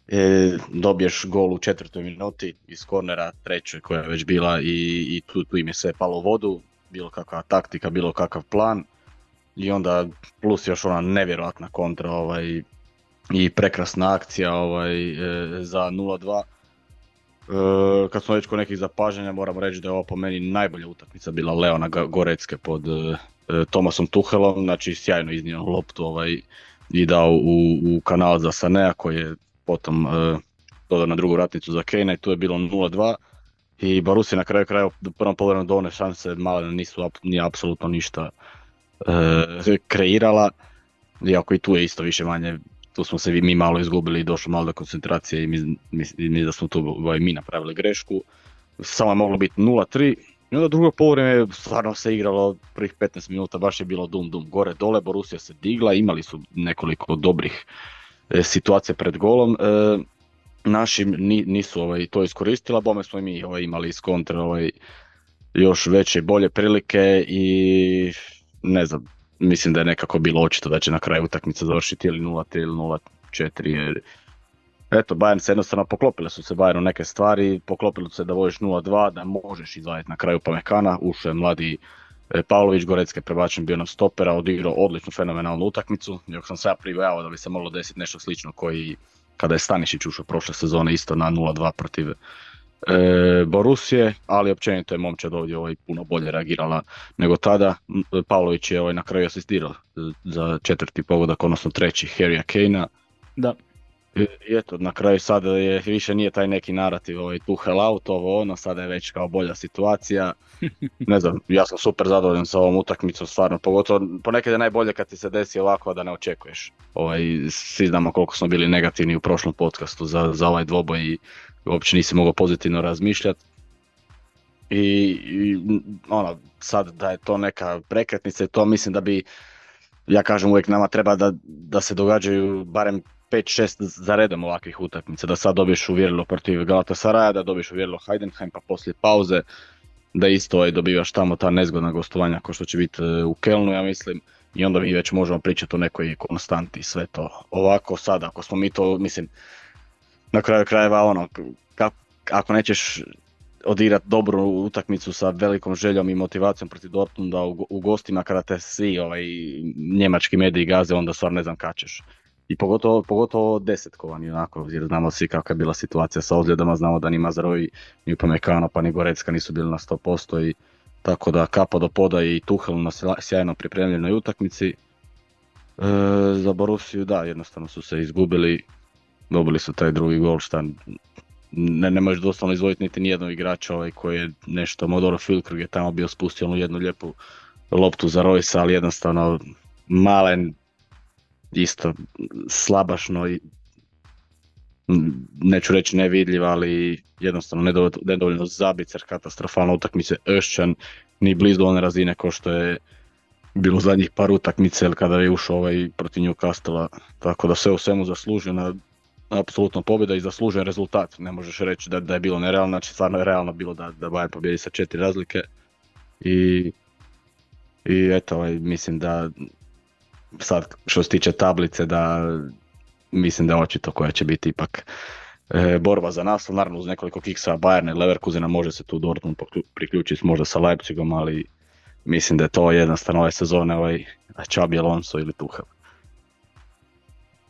e, dobiješ gol u četvrtoj minuti iz kornera, trećoj koja je već bila i, i tu, tu im je sve palo u vodu, bilo kakva taktika, bilo kakav plan i onda plus još ona nevjerojatna kontra ovaj, i prekrasna akcija ovaj, e, za 0-2. E, kad smo već kod nekih zapažanja moram reći da je ovo po meni najbolja utakmica bila Leona Gorecke pod e, Tomasom Tuhelom, znači sjajno iznio loptu ovaj, i dao u, u kanal za Sanea koji je potom uh, dodao na drugu ratnicu za Kane i tu je bilo 0-2 i Barusi na kraju kraja u prvom polovremenu do one šanse male nisu ni apsolutno ništa uh, kreirala, iako i tu je isto više manje tu smo se mi malo izgubili i došlo malo do koncentracije i mi, mi, da smo tu ovaj, mi napravili grešku. Samo je moglo biti 0-3 i onda drugo polovreme stvarno se igralo prvih 15 minuta, baš je bilo dum dum gore dole, Borussia se digla, imali su nekoliko dobrih E, situacije pred golom. E, naši nisu ovaj, to iskoristila, bome smo i mi ovaj, imali iz kontre ovaj, još veće i bolje prilike i ne znam, mislim da je nekako bilo očito da će na kraju utakmice završiti ili 0-3 ili 0-4 jer Eto, Bayern se jednostavno poklopile su se Bayernu neke stvari, poklopilo se da voliš 0-2, da možeš izvaditi na kraju Pamekana, ušao je mladi E, Pavlović Gorecke prebačen bio na stopera, odigrao odličnu fenomenalnu utakmicu, dok sam se ja da bi se moglo desiti nešto slično koji kada je Stanišić ušao prošle sezone isto na 0-2 protiv e, Borusije, ali općenito je momčad ovdje ovaj puno bolje reagirala nego tada. Pavlović je ovaj na kraju asistirao za četvrti pogodak, odnosno treći Harrya Kane-a. Da. I eto, na kraju sada je, više nije taj neki narativ, ovaj Tuhel out, ovo ono, sada je već kao bolja situacija. ne znam, ja sam super zadovoljan sa ovom utakmicom, stvarno, pogotovo ponekad je najbolje kad ti se desi ovako da ne očekuješ. Ovaj, svi znamo koliko smo bili negativni u prošlom podcastu za, za ovaj dvoboj i uopće nisi mogao pozitivno razmišljati. I, i ono, sad da je to neka prekretnica to mislim da bi, ja kažem uvijek nama treba da, da se događaju barem 5-6 za redom ovakvih utakmica, da sad dobiješ uvjerilo protiv Galatasaraja, da dobiješ uvjerilo Heidenheim pa poslije pauze, da isto ovaj, dobivaš tamo ta nezgodna gostovanja kao što će biti e, u Kelnu, ja mislim, i onda mi već možemo pričati o nekoj konstanti sve to. Ovako sad, ako smo mi to, mislim, na kraju krajeva ono, ako nećeš odigrat dobru utakmicu sa velikom željom i motivacijom protiv Dortmunda u, u gostima kada te svi ovaj, njemački mediji gaze, onda stvarno ne znam kačeš. I pogotovo, pogotovo desetkovani onako, jer znamo svi kakva je bila situacija sa ozljedama, znamo da ni Mazarovi, ni Upamecano pa ni Gorecka nisu bili na 100% i tako da kapa do poda i Tuhel na sjajno pripremljenoj utakmici. E, za Borusiju da, jednostavno su se izgubili, dobili su taj drugi gol šta ne, ne možeš doslovno izvojiti niti nijednog igrača ovaj koji je nešto, Modoro Filkrug je tamo bio spustio onu jednu lijepu loptu za Rojsa, ali jednostavno malen isto slabašno i neću reći nevidljiv, ali jednostavno nedovoljno zabicer, katastrofalna utakmice Öšćan, ni blizu one razine kao što je bilo zadnjih par utakmice kada je ušao ovaj protiv Newcastle, tako da sve u svemu zaslužena apsolutno pobjeda i zaslužen rezultat. Ne možeš reći da, da je bilo nerealno, znači stvarno je realno bilo da, da Bayern pobjedi sa četiri razlike. I, i eto, ovaj, mislim da sad što se tiče tablice da mislim da je očito koja će biti ipak e, borba za nas, naravno uz nekoliko kiksa Bayern i Leverkusena može se tu Dortmund priključiti možda sa Leipzigom, ali mislim da je to jednostavno ove sezone ovaj Čabi Alonso ili Tuchel.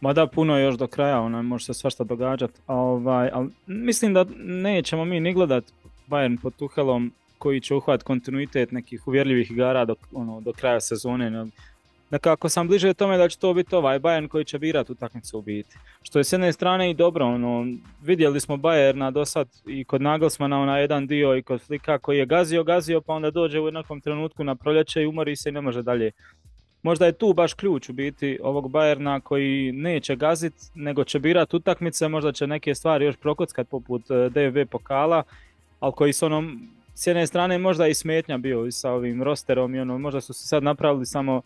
Ma da, puno je još do kraja, ona može se svašta događati, ovaj, ali mislim da nećemo mi ni gledat Bayern pod Tuhelom koji će uhvat kontinuitet nekih uvjerljivih igara do, ono, do kraja sezone. Nekako sam bliže tome da će to biti ovaj Bayern koji će birati utakmicu u biti. Što je s jedne strane i dobro, ono, vidjeli smo Bayerna do sad i kod Nagelsmana na jedan dio i kod Flika koji je gazio, gazio pa onda dođe u nekom trenutku na proljeće i umori se i ne može dalje. Možda je tu baš ključ u biti ovog Bayerna koji neće gazit, nego će birati utakmice, možda će neke stvari još prokockat poput eh, DFB pokala, ali koji su onom s jedne strane možda i smetnja bio i sa ovim rosterom i ono, možda su se sad napravili samo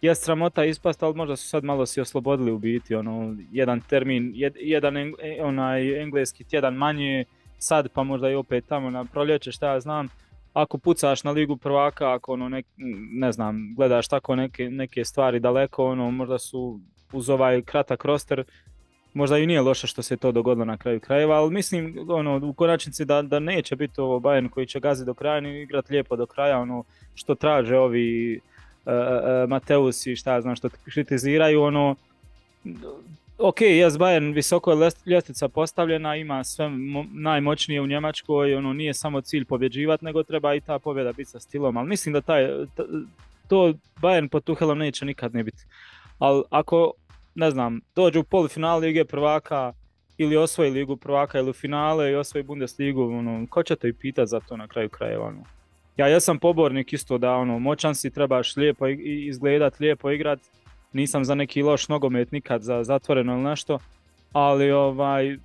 je sramota ispast, ali možda su sad malo si oslobodili u biti, ono, jedan termin, jedan e, onaj engleski tjedan manje, sad pa možda i opet tamo na proljeće, šta ja znam, ako pucaš na ligu prvaka, ako ono ne, ne znam, gledaš tako neke, neke stvari daleko, ono, možda su uz ovaj kratak roster, možda i nije loše što se to dogodilo na kraju krajeva, ali mislim ono, u konačnici da, da neće biti ovo Bayern koji će gaziti do kraja ni igrati lijepo do kraja, ono što traže ovi uh, uh, Mateus i šta znam što kritiziraju, ono ok, jes Bayern visoko je ljestvica postavljena, ima sve najmoćnije u Njemačkoj, ono nije samo cilj pobjeđivati, nego treba i ta pobjeda biti sa stilom, ali mislim da taj, to Bayern pod Tuhelom neće nikad ne biti. Ali ako ne znam, dođu u polufinale Lige prvaka ili osvoji Ligu prvaka ili u finale i osvoji Bundesligu, ono, ko će te pitati za to na kraju krajeva, ono. Ja jesam pobornik isto da ono, moćan si, trebaš lijepo izgledat, lijepo igrat, nisam za neki loš nogomet nikad za zatvoreno ili nešto, ali ovaj,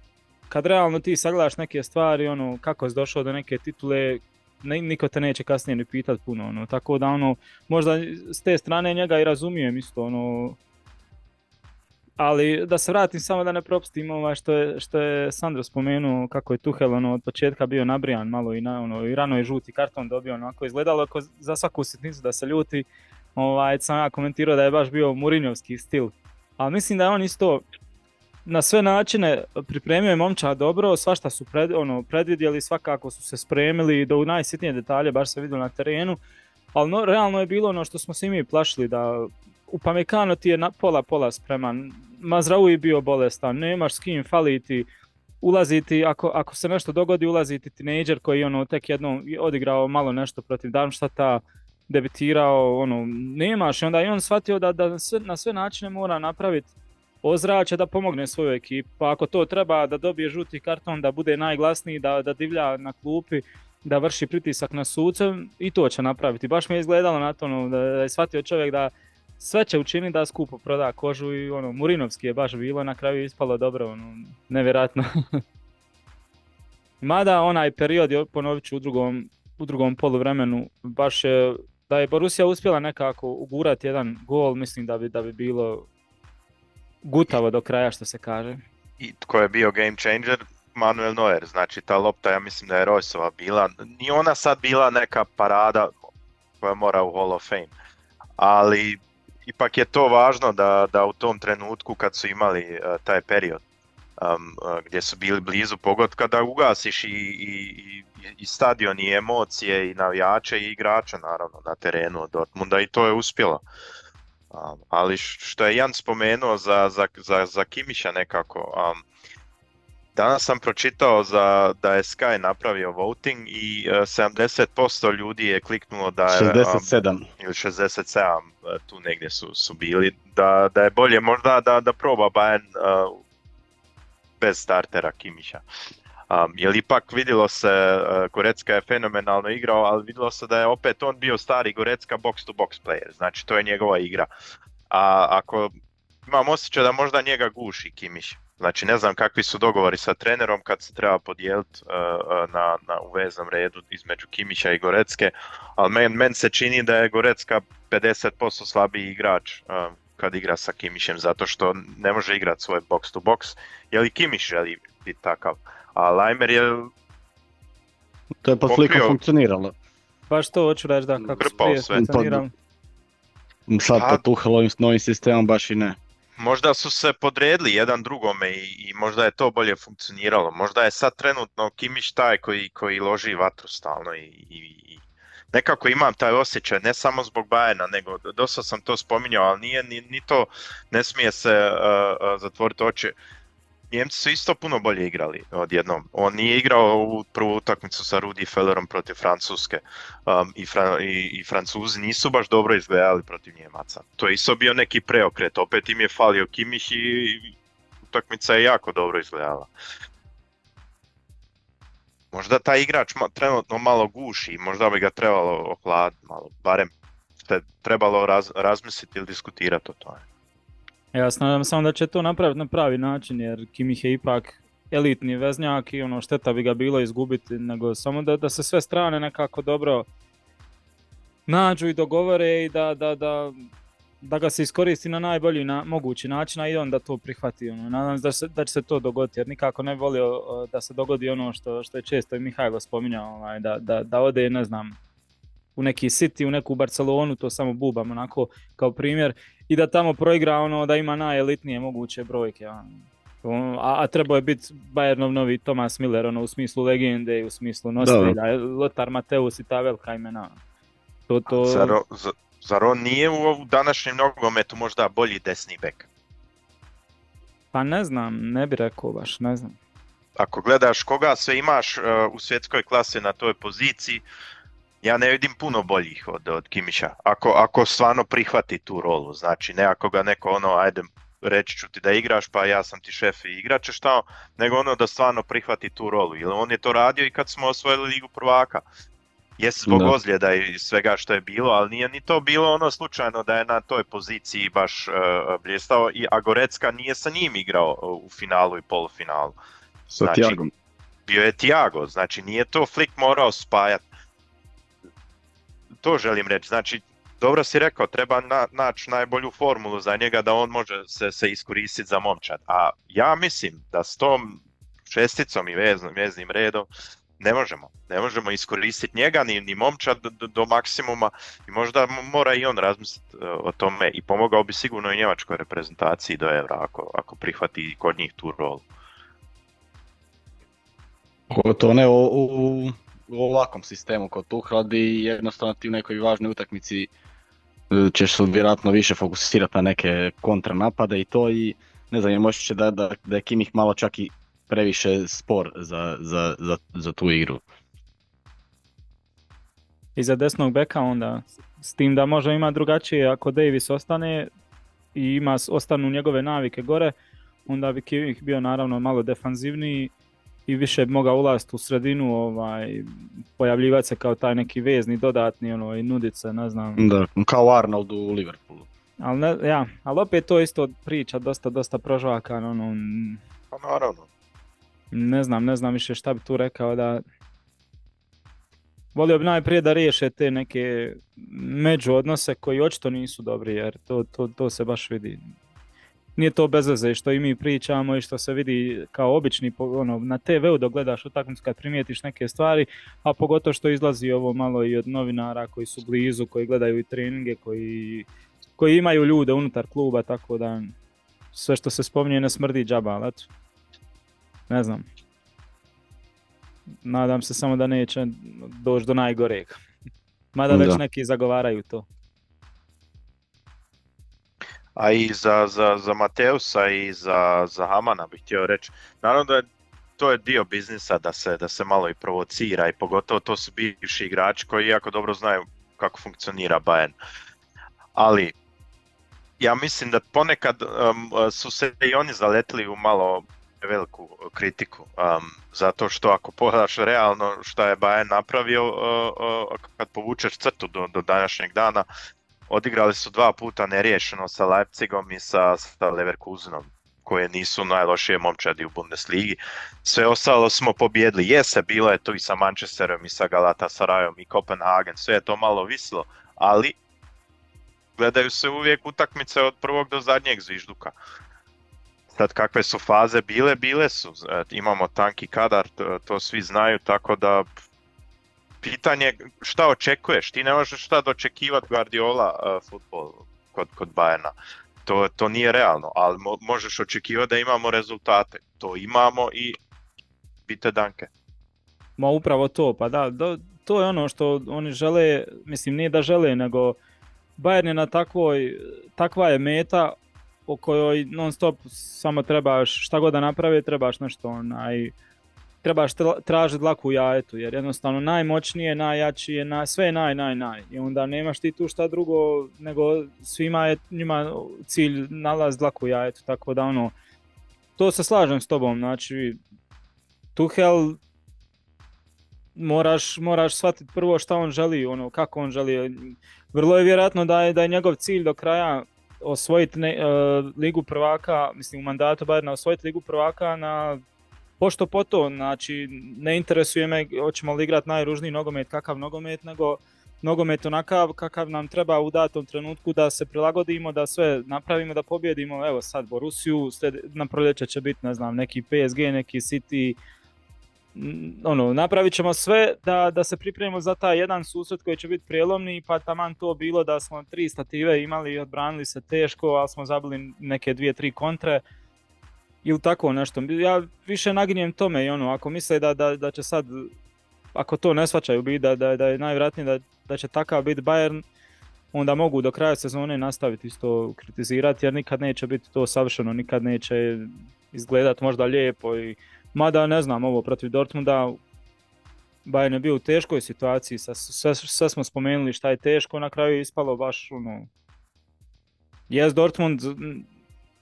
kad realno ti sagledaš neke stvari, ono, kako si došao do neke titule, ne, niko te neće kasnije ni pitat puno, ono, tako da ono, možda s te strane njega i razumijem isto, ono, ali da se vratim samo da ne propustim ovaj što je, što je Sandro spomenuo kako je Tuhel ono, od početka bio nabrijan malo i, na, ono, i rano je žuti karton dobio onako izgledalo ako za svaku sitnicu da se ljuti ovaj, sam ja komentirao da je baš bio Murinjovski stil. Ali mislim da je on isto na sve načine pripremio je momča dobro, svašta su pred, ono, predvidjeli, svakako su se spremili do najsitnije detalje, baš se vidio na terenu, ali no, realno je bilo ono što smo se i mi plašili da Pamekano ti je na pola pola spreman, Mazraoui bio bolestan, nemaš s kim faliti, ulaziti, ako, ako se nešto dogodi, ulaziti tinejdžer koji ono tek jednom odigrao malo nešto protiv Darmstadta, debitirao, ono, nemaš i onda je on shvatio da, da sve, na sve načine mora napraviti ozračje da pomogne svoju ekipu. Pa ako to treba da dobije žuti karton, da bude najglasniji, da, da divlja na klupi, da vrši pritisak na suce i to će napraviti. Baš mi je izgledalo na to ono, da je shvatio čovjek da sve će učiniti da skupo proda kožu i ono, Murinovski je baš bilo, na kraju ispalo dobro, ono, nevjerojatno. Mada onaj period, ponovit ću u drugom, u drugom poluvremenu, baš je, da je Borussia uspjela nekako ugurati jedan gol, mislim da bi, da bi bilo gutavo do kraja što se kaže. I tko je bio game changer? Manuel Neuer, znači ta lopta ja mislim da je Rojsova bila, ni ona sad bila neka parada koja mora u Hall of Fame, ali ipak je to važno da, da u tom trenutku kad su imali uh, taj period um, gdje su bili blizu pogotka da ugasiš i, i, i stadion i emocije i navijače i igrača naravno na terenu od Dortmunda i to je uspjelo. Um, ali što je Jan spomenuo za, za, za, za Kimiša nekako, um, Danas sam pročitao za, da je Sky napravio voting i 70% e, ljudi je kliknulo da je... 67. Um, ili 67, e, tu negdje su, su bili, da, da je bolje možda da, da proba Bayern uh, bez startera Kimiša. Um, jer ipak vidjelo se, uh, Gorecka je fenomenalno igrao, ali vidjelo se da je opet on bio stari Gorecka box to box player, znači to je njegova igra. A ako imam osjećaj da možda njega guši Kimiš. Znači ne znam kakvi su dogovori sa trenerom kad se treba podijeliti uh, uh, na, na uveznom redu između Kimića i Gorecke, ali meni men se čini da je Gorecka 50% slabiji igrač uh, kad igra sa Kimićem zato što ne može igrati svoj box to box, je li Kimić želi biti takav, a Leimer je to je pod flikom funkcioniralo. Baš to hoću reći da kako su prije funkcionirali. Sad pod Tuhelovim novim sistemom baš i ne možda su se podredili jedan drugome i, i možda je to bolje funkcioniralo. Možda je sad trenutno Kimić taj koji, koji loži vatru stalno i, i, nekako imam taj osjećaj, ne samo zbog Bajena, nego dosta sam to spominjao, ali nije ni, ni to, ne smije se uh, uh, zatvoriti oči. Njemci su isto puno bolje igrali odjednom. On nije igrao u prvu utakmicu sa Rudi Fellerom protiv Francuske um, i, i, i, Francuzi nisu baš dobro izgledali protiv Njemaca. To je isto bio neki preokret, opet im je falio Kimih i utakmica je jako dobro izgledala. Možda taj igrač trenutno malo guši, možda bi ga trebalo ohladiti malo, barem ste trebalo razmisliti ili diskutirati o tome. Ja se nadam samo da će to napraviti na pravi način, jer Kimih je ipak elitni veznjak i ono šteta bi ga bilo izgubiti, nego samo da, da se sve strane nekako dobro nađu i dogovore i da, da, da, da ga se iskoristi na najbolji na, mogući način, a i on da to prihvati. Ono. Nadam se da, se da će se to dogoditi, jer nikako ne volio da se dogodi ono što, što je često i Mihajlo spominjao, ovaj, da, da, da ode, ne znam, u neki City, u neku Barcelonu, to samo bubam onako kao primjer, i da tamo proigra ono da ima najelitnije moguće brojke. Ono. A, a trebao je biti Bayernov novi Thomas Miller, ono, u smislu legende i u smislu nositelja, Lothar Mateus i ta velika imena. To, to... Zar, zar on nije u današnjem nogometu možda bolji desni bek? Pa ne znam, ne bi rekao baš, ne znam. Ako gledaš koga sve imaš uh, u svjetskoj klasi na toj poziciji, ja ne vidim puno boljih od, od Kimića. Ako, ako stvarno prihvati tu rolu, znači ne ako ga neko ono, ajde reći ću ti da igraš pa ja sam ti šef i igrače šta, nego ono da stvarno prihvati tu rolu. Jer on je to radio i kad smo osvojili ligu prvaka. Jesi zbog da. ozljeda i svega što je bilo, ali nije ni to bilo ono slučajno da je na toj poziciji baš uh, blistao, i a Gorecka nije sa njim igrao u finalu i polufinalu. Sa znači, Bio je Tiago, znači nije to Flick morao spajati to želim reći. Znači, dobro si rekao, treba na, naći najbolju formulu za njega da on može se, se iskoristiti za momčad. A ja mislim da s tom šesticom i veznim, veznim redom ne možemo. Ne možemo iskoristiti njega ni, ni momčad do, do, maksimuma i možda mora i on razmisliti e, o tome i pomogao bi sigurno i njemačkoj reprezentaciji do Evra ako, ako prihvati kod njih tu rolu. To ne u, u ovakvom sistemu kod Tuhla i jednostavno ti u nekoj važnoj utakmici e, ćeš se vjerojatno više fokusirati na neke kontranapade i to i ne znam, možeš će da, da, da je Kimih malo čak i previše spor za, za, za, za tu igru. I za desnog beka onda, s tim da možda ima drugačije ako Davis ostane i ima, ostanu njegove navike gore, onda bi Kimih bio naravno malo defanzivniji i više mogao ulaziti u sredinu, ovaj, pojavljivati se kao taj neki vezni dodatni ono, i nudit se, ne znam. Da, kao Arnold u Liverpoolu. Ali, ne, ja, ali opet to isto priča dosta, dosta prožvakan, ono... Pa naravno. Ne znam, ne znam više šta bi tu rekao da... Volio bi najprije da riješe te neke među odnose koji očito nisu dobri, jer to, to, to se baš vidi. Nije to bez veze što i mi pričamo i što se vidi kao obični ono, na TV-u dok gledaš utakmicu kad primijetiš neke stvari, a pogotovo što izlazi ovo malo i od novinara koji su blizu, koji gledaju i treninge, koji, koji imaju ljude unutar kluba, tako da sve što se spominje ne smrdi džaba, ali ne znam. Nadam se samo da neće doći do najgoreg. Mada već neki zagovaraju to a i za, za, za Mateusa i za, za Hamana bih htio reći. Naravno da je to je dio biznisa da se, da se malo i provocira i pogotovo to su bivši igrači koji jako dobro znaju kako funkcionira Bayern. Ali ja mislim da ponekad um, su se i oni zaletili u malo veliku kritiku, um, zato što ako pogledaš realno šta je Bayern napravio, uh, uh, kad povučeš crtu do, do današnjeg dana, odigrali su dva puta neriješeno sa Leipzigom i sa, sa Leverkusenom koje nisu najlošije momčadi u Bundesligi. Sve ostalo smo pobjedili. Jese, bilo je to i sa Manchesterom i sa Galatasarayom i Kopenhagen, sve je to malo vislo, ali gledaju se uvijek utakmice od prvog do zadnjeg zvižduka. Sad kakve su faze bile, bile su. E, imamo tanki kadar, to, to svi znaju, tako da pitanje šta očekuješ, ti ne možeš šta dočekivati Guardiola uh, futbol kod, kod Bayerna. To, to nije realno, ali mo, možeš očekivati da imamo rezultate. To imamo i bite danke. Ma upravo to, pa da, do, to je ono što oni žele, mislim nije da žele, nego Bayern je na takvoj, takva je meta o kojoj non stop samo trebaš, šta god da napravi, trebaš nešto onaj, trebaš tražiti dlaku u jajetu, jer jednostavno najmoćnije, najjači je, na, sve je naj, naj, naj. I onda nemaš ti tu šta drugo, nego svima je njima cilj nalaz dlaku u jajetu, tako da ono, to se slažem s tobom, znači, Tuhel moraš, moraš shvatiti prvo šta on želi, ono, kako on želi. Vrlo je vjerojatno da je, da je njegov cilj do kraja osvojiti ne, uh, ligu prvaka, mislim u mandatu na osvojiti ligu prvaka na pošto po to, znači ne interesuje me hoćemo li igrati najružniji nogomet, kakav nogomet, nego nogomet onakav kakav nam treba u datom trenutku da se prilagodimo, da sve napravimo, da pobjedimo. Evo sad Borusiju, na proljeće će biti ne znam neki PSG, neki City, ono, napravit ćemo sve da, da se pripremimo za taj jedan susret koji će biti prijelomni, pa taman to bilo da smo tri stative imali i odbranili se teško, ali smo zabili neke dvije, tri kontre ili tako nešto. Ja više naginjem tome i ono, ako misle da, da, da će sad, ako to ne svačaju biti, da, da, da je najvjerojatnije da, da će takav biti Bayern, onda mogu do kraja sezone nastaviti isto kritizirati jer nikad neće biti to savršeno, nikad neće izgledat možda lijepo i Mada ne znam, ovo protiv Dortmunda, Bayern je bio u teškoj situaciji, sve, smo spomenuli šta je teško, na kraju je ispalo baš ono... Jes Dortmund,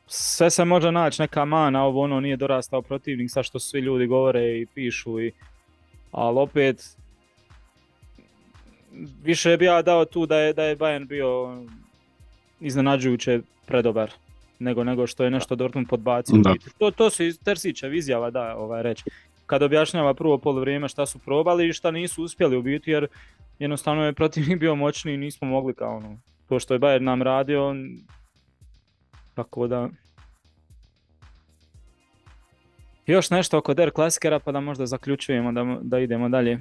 sve se može naći, neka mana, ovo ono nije dorastao protivnik, sa što svi ljudi govore i pišu, i, ali opet više bi ja dao tu da je, da je Bayern bio iznenađujuće predobar nego, nego što je nešto Dortmund podbacio. To, to su Tersićev izjava, da, ovaj, reći. Kad objašnjava prvo polovreme šta su probali i šta nisu uspjeli u biti, jer jednostavno je protivnik bio moćni i nismo mogli kao ono, to što je Bayern nam radio, tako da... Još nešto oko Der Klasikera pa da možda zaključujemo da, da idemo dalje.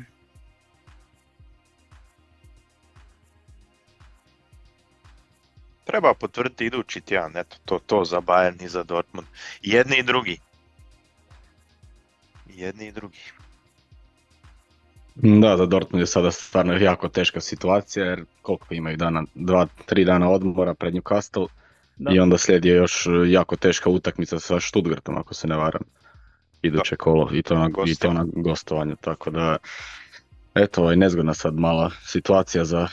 Treba potvrditi idući tjedan, eto, to, to za Bayern i za Dortmund. Jedni i drugi. Jedni i drugi. Da, za Dortmund je sada stvarno jako teška situacija jer koliko imaju dana, dva, tri dana odmora pred Newcastle i onda slijedi još jako teška utakmica sa Stuttgartom ako se ne varam. Iduće kolo i to, na, i to na gostovanje, tako da eto, ovaj nezgodna sad mala situacija za,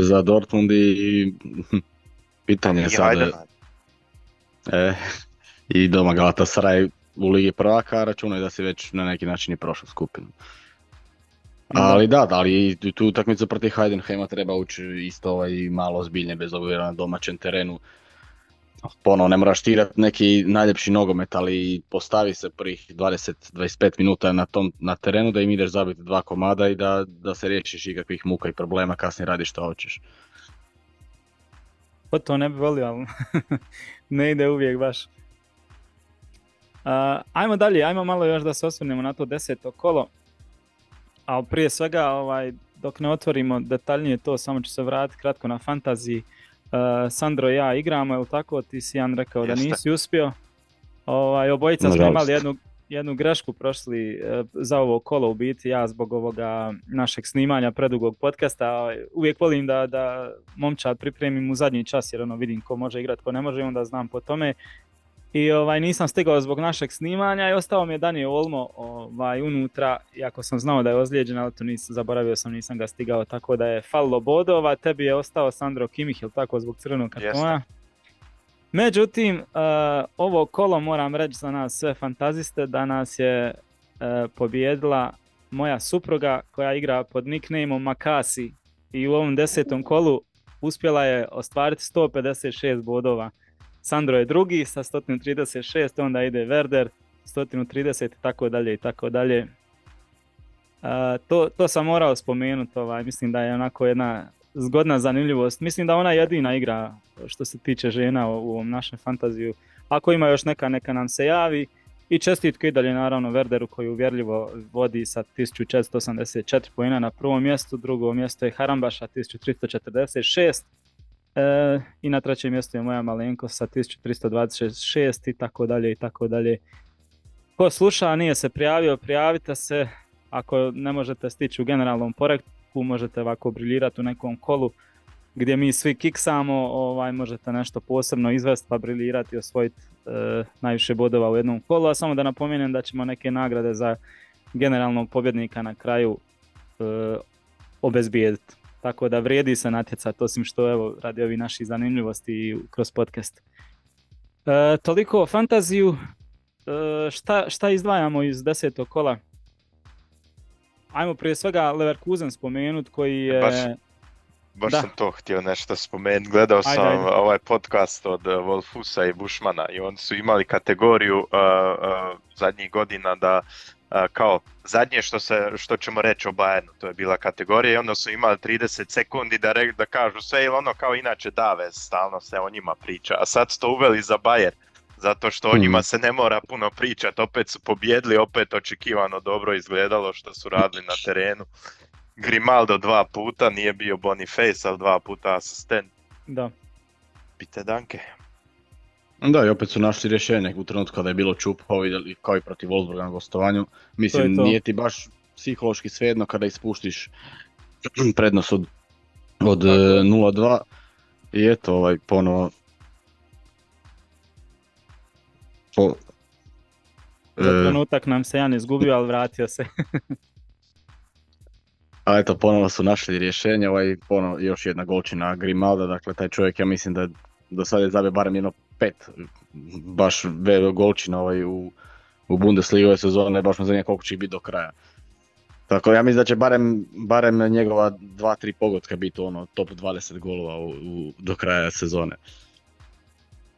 za Dortmund i Pitanje je sad... E, I doma Galatasaray u Ligi prvaka računaju da si već na neki način i prošao skupinu. Ali da, da ali tu utakmicu protiv Heidenheima treba ući isto ovaj malo zbiljnije bez obzira na domaćem terenu. Ponovo ne moraš tirati neki najljepši nogomet, ali postavi se prvih 20-25 minuta na, tom, na terenu da im ideš zabiti dva komada i da, da se riješiš ikakvih muka i problema, kasnije radiš što hoćeš. Pa to ne bi volio, ali ne ide uvijek baš. Uh, ajmo dalje, ajmo malo još da se osvrnemo na to deseto kolo. Ali prije svega, ovaj, dok ne otvorimo detaljnije to, samo ću se vratiti kratko na fantaziji. Uh, Sandro i ja igramo, je tako? Ti si Jan rekao da nisi uspio. Ovaj, obojica smo imali jednu, jednu grešku prošli e, za ovo kolo u biti ja zbog ovoga našeg snimanja predugog podcasta. Uvijek volim da, da momčad pripremim u zadnji čas jer ono vidim ko može igrati, ko ne može i onda znam po tome. I ovaj, nisam stigao zbog našeg snimanja i ostao mi je Daniel Olmo ovaj, unutra, iako sam znao da je ozlijeđen, ali to nisam, zaboravio sam, nisam ga stigao, tako da je fallo bodova, tebi je ostao Sandro Kimih, ili tako, zbog crvenog kartona. Međutim, uh, ovo kolo moram reći za nas sve fantaziste da nas je uh, pobjedila moja supruga koja igra pod nicknameom Makasi i u ovom desetom kolu uspjela je ostvariti 156 bodova. Sandro je drugi sa 136, onda ide Verder 130 i tako dalje i tako dalje. Uh, to, to sam morao spomenuti, ovaj, mislim da je onako jedna zgodna zanimljivost. Mislim da ona jedina igra što se tiče žena u ovom našem fantaziju. Ako ima još neka, neka nam se javi. I čestitke i dalje naravno Verderu koji uvjerljivo vodi sa 1484 pojena na prvom mjestu, drugo mjesto je Harambaša 1346 e, i na trećem mjestu je moja Malenko sa 1326 i tako dalje i tako dalje. Ko sluša, nije se prijavio, prijavite se. Ako ne možete stići u generalnom porektu, možete ovako briljirati u nekom kolu gdje mi svi kiksamo, ovaj, možete nešto posebno izvesti pa briljirati i osvojiti e, najviše bodova u jednom kolu, a samo da napomenem da ćemo neke nagrade za generalnog pobjednika na kraju e, obezbijediti. Tako da vrijedi se natjecati, osim što evo radi ovi naši zanimljivosti kroz podcast. E, toliko o fantaziju. E, šta, šta izdvajamo iz desetog kola? Ajmo prije svega Leverkusen spomenut koji je... Baš, baš Da. sam to htio nešto spomenuti. Gledao Ajde, sam ajde. ovaj podcast od uh, Wolfusa i Bushmana i oni su imali kategoriju uh, uh, zadnjih godina da uh, kao zadnje što, se, što ćemo reći o Bayernu, to je bila kategorija i onda su imali 30 sekundi da, re, da kažu sve ili ono kao inače dave, stalno se o njima priča, a sad su to uveli za Bayern. Zato što o Hmm. njima se ne mora puno pričati, opet su pobjedili, opet očekivano dobro izgledalo što su radili na terenu. Grimaldo dva puta, nije bio Boniface, ali dva puta asistent. Da. Pite danke. Da, i opet su našli rješenje u trenutku kada je bilo čupao i kao i protiv Wolfsburga na gostovanju. Mislim, to. nije ti baš psihološki svejedno kada ispuštiš prednost od, od Tako je. e, 0-2 i eto ovaj ponovo po, Za e, trenutak nam se Jan izgubio, ali vratio se. a eto ponovo su našli rješenje, ovaj ponovo još jedna golčina Grimalda, dakle taj čovjek ja mislim da do sada je zabio barem jedno pet baš ve- golčina ovaj u, u Bundesliga ove sezone, baš me zanima koliko će ih biti do kraja. Tako ja mislim da će barem, barem njegova dva, tri pogotka biti ono top 20 golova u, u- do kraja sezone.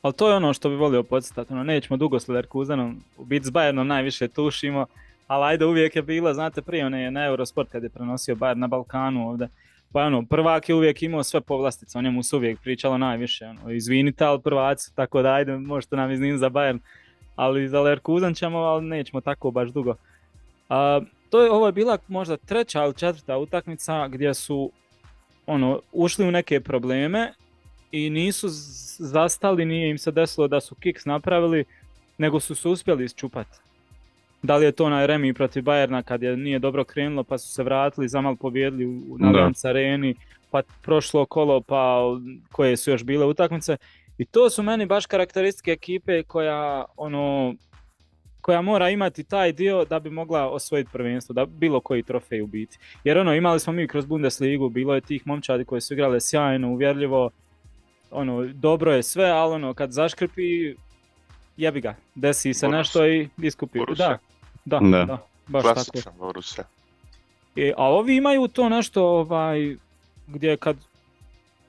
Ali to je ono što bi volio podsjetati, ono, nećemo dugo s Leverkusenom, u biti s Bayernom najviše tušimo, ali ajde uvijek je bilo, znate prije one na Eurosport kad je prenosio Bayern na Balkanu ovdje, pa ono, prvak je uvijek imao sve povlastice, o njemu se uvijek pričalo najviše, ono, izvinite, ali prvaci, tako da ajde, možete nam iznimiti za Bayern, ali za Leverkusen ćemo, ali nećemo tako baš dugo. A, to je, ovo je bila možda treća ili četvrta utakmica gdje su ono, ušli u neke probleme i nisu zastali, nije im se desilo da su kiks napravili, nego su se uspjeli isčupati. Da li je to onaj remi protiv Bajerna kad je nije dobro krenulo pa su se vratili, zamal pobjedili u. Allianz areni, pa prošlo kolo pa koje su još bile utakmice. I to su meni baš karakteristike ekipe koja ono koja mora imati taj dio da bi mogla osvojiti prvenstvo, da bilo koji trofej u biti. Jer ono, imali smo mi kroz Bundesligu, bilo je tih momčadi koji su igrale sjajno, uvjerljivo, ono, dobro je sve, ali ono, kad zaškrpi, jebi ga, desi se Borussia. nešto i iskupi. Borussia. Da, da, Da. da, baš tako. Klasičan Borussia. E, a ovi imaju to nešto ovaj, gdje kad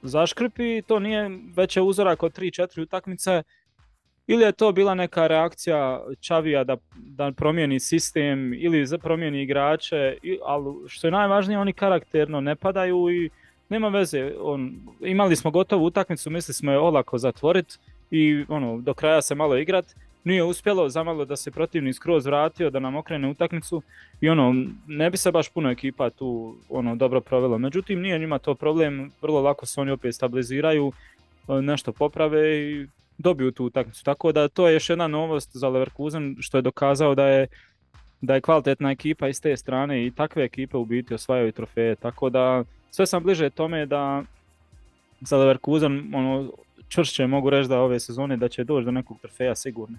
zaškripi, to nije već je uzorak od 3-4 utakmice, ili je to bila neka reakcija Čavija da, da promijeni sistem ili za promijeni igrače, ali što je najvažnije oni karakterno ne padaju i nema veze. On, imali smo gotovu utakmicu, mislili smo je olako zatvorit i ono, do kraja se malo igrat. Nije uspjelo, zamalo da se protivnik skroz vratio, da nam okrene utakmicu i ono, ne bi se baš puno ekipa tu ono, dobro provelo. Međutim, nije njima to problem, vrlo lako se oni opet stabiliziraju, e, nešto poprave i dobiju tu utakmicu. Tako da to je još jedna novost za Leverkusen što je dokazao da je da je kvalitetna ekipa i s te strane i takve ekipe u biti osvajaju trofeje. Tako da sve sam bliže tome da za Leverkusen ono, čvršće mogu reći da ove sezone da će doći do nekog trofeja sigurno.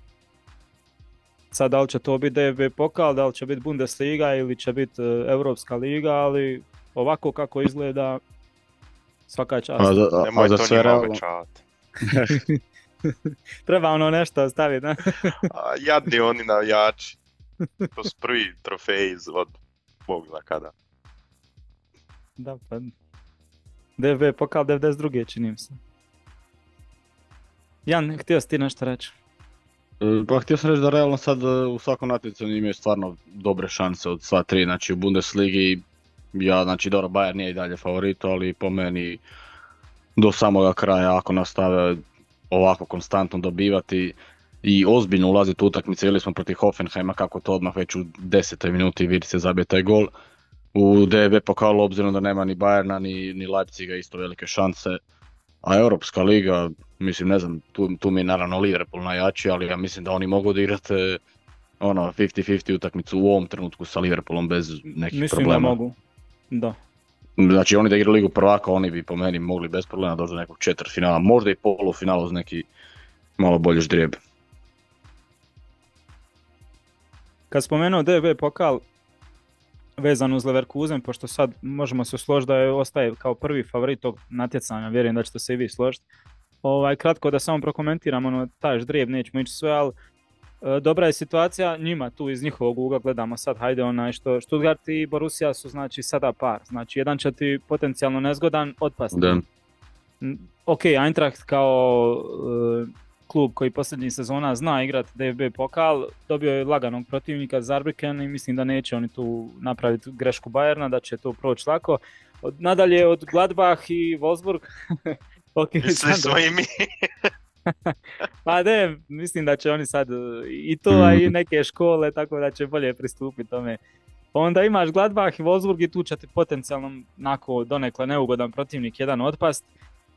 Sad da li će to biti DFB pokal, da li će biti Bundesliga ili će biti e, Europska liga, ali ovako kako izgleda svaka čast. A za, a, Nemoj a za to sve njima realno, obećavati. Treba ono nešto staviti, ne? A, Jadni oni navijači. To su prvi trofeji iz- od Bog zna kada. Da, pa... DFB pokal 92. čini mi se. Jan, htio si ti nešto reći? E, Pa htio sam reći da realno sad e, u svakom natjecanju imaju stvarno dobre šanse od sva tri, znači u Bundesligi ja, znači dobro, Bayern nije i dalje favorit, ali po meni do samoga kraja ako nastave ovako konstantno dobivati i ozbiljno ulaziti u utakmice, vidjeli smo protiv Hoffenheima kako to odmah već u desetoj minuti vidi se zabije taj gol. U DB pokalu obzirom da nema ni Bayerna ni, ni Leipziga isto velike šanse. A Europska liga, mislim ne znam, tu, tu mi je naravno Liverpool najjači, ali ja mislim da oni mogu odigrati e, ono 50-50 utakmicu u ovom trenutku sa Liverpoolom bez nekih Mislim problema. da mogu. Da. Znači oni da igraju ligu prvaka, oni bi po meni mogli bez problema doći do nekog četvrtfinala, možda i polufinala uz neki malo bolji ždrijeb. Kad spomenuo DB pokal vezan uz Leverkusen, pošto sad možemo se složiti da je ostaje kao prvi favorit tog natjecanja, vjerujem da ćete se i vi složiti. Ovaj, kratko da samo prokomentiram, ono, taj ždrijeb nećemo ići sve, ali e, dobra je situacija njima tu iz njihovog ugla gledamo sad, hajde onaj što Stuttgart i Borussia su znači sada par, znači jedan će ti potencijalno nezgodan otpasti. Da. Ok, Eintracht kao e, klub koji posljednjih sezona zna igrat DFB pokal, dobio je laganog protivnika Zarbriken i mislim da neće oni tu napraviti grešku Bajerna, da će to proći lako. Od, nadalje od Gladbach i Wolfsburg. okay, Svi smo i mi. pa ne, mislim da će oni sad i to, a i neke škole, tako da će bolje pristupiti tome. Onda imaš Gladbach i Wolfsburg i tu će ti potencijalno nako donekle neugodan protivnik jedan otpast.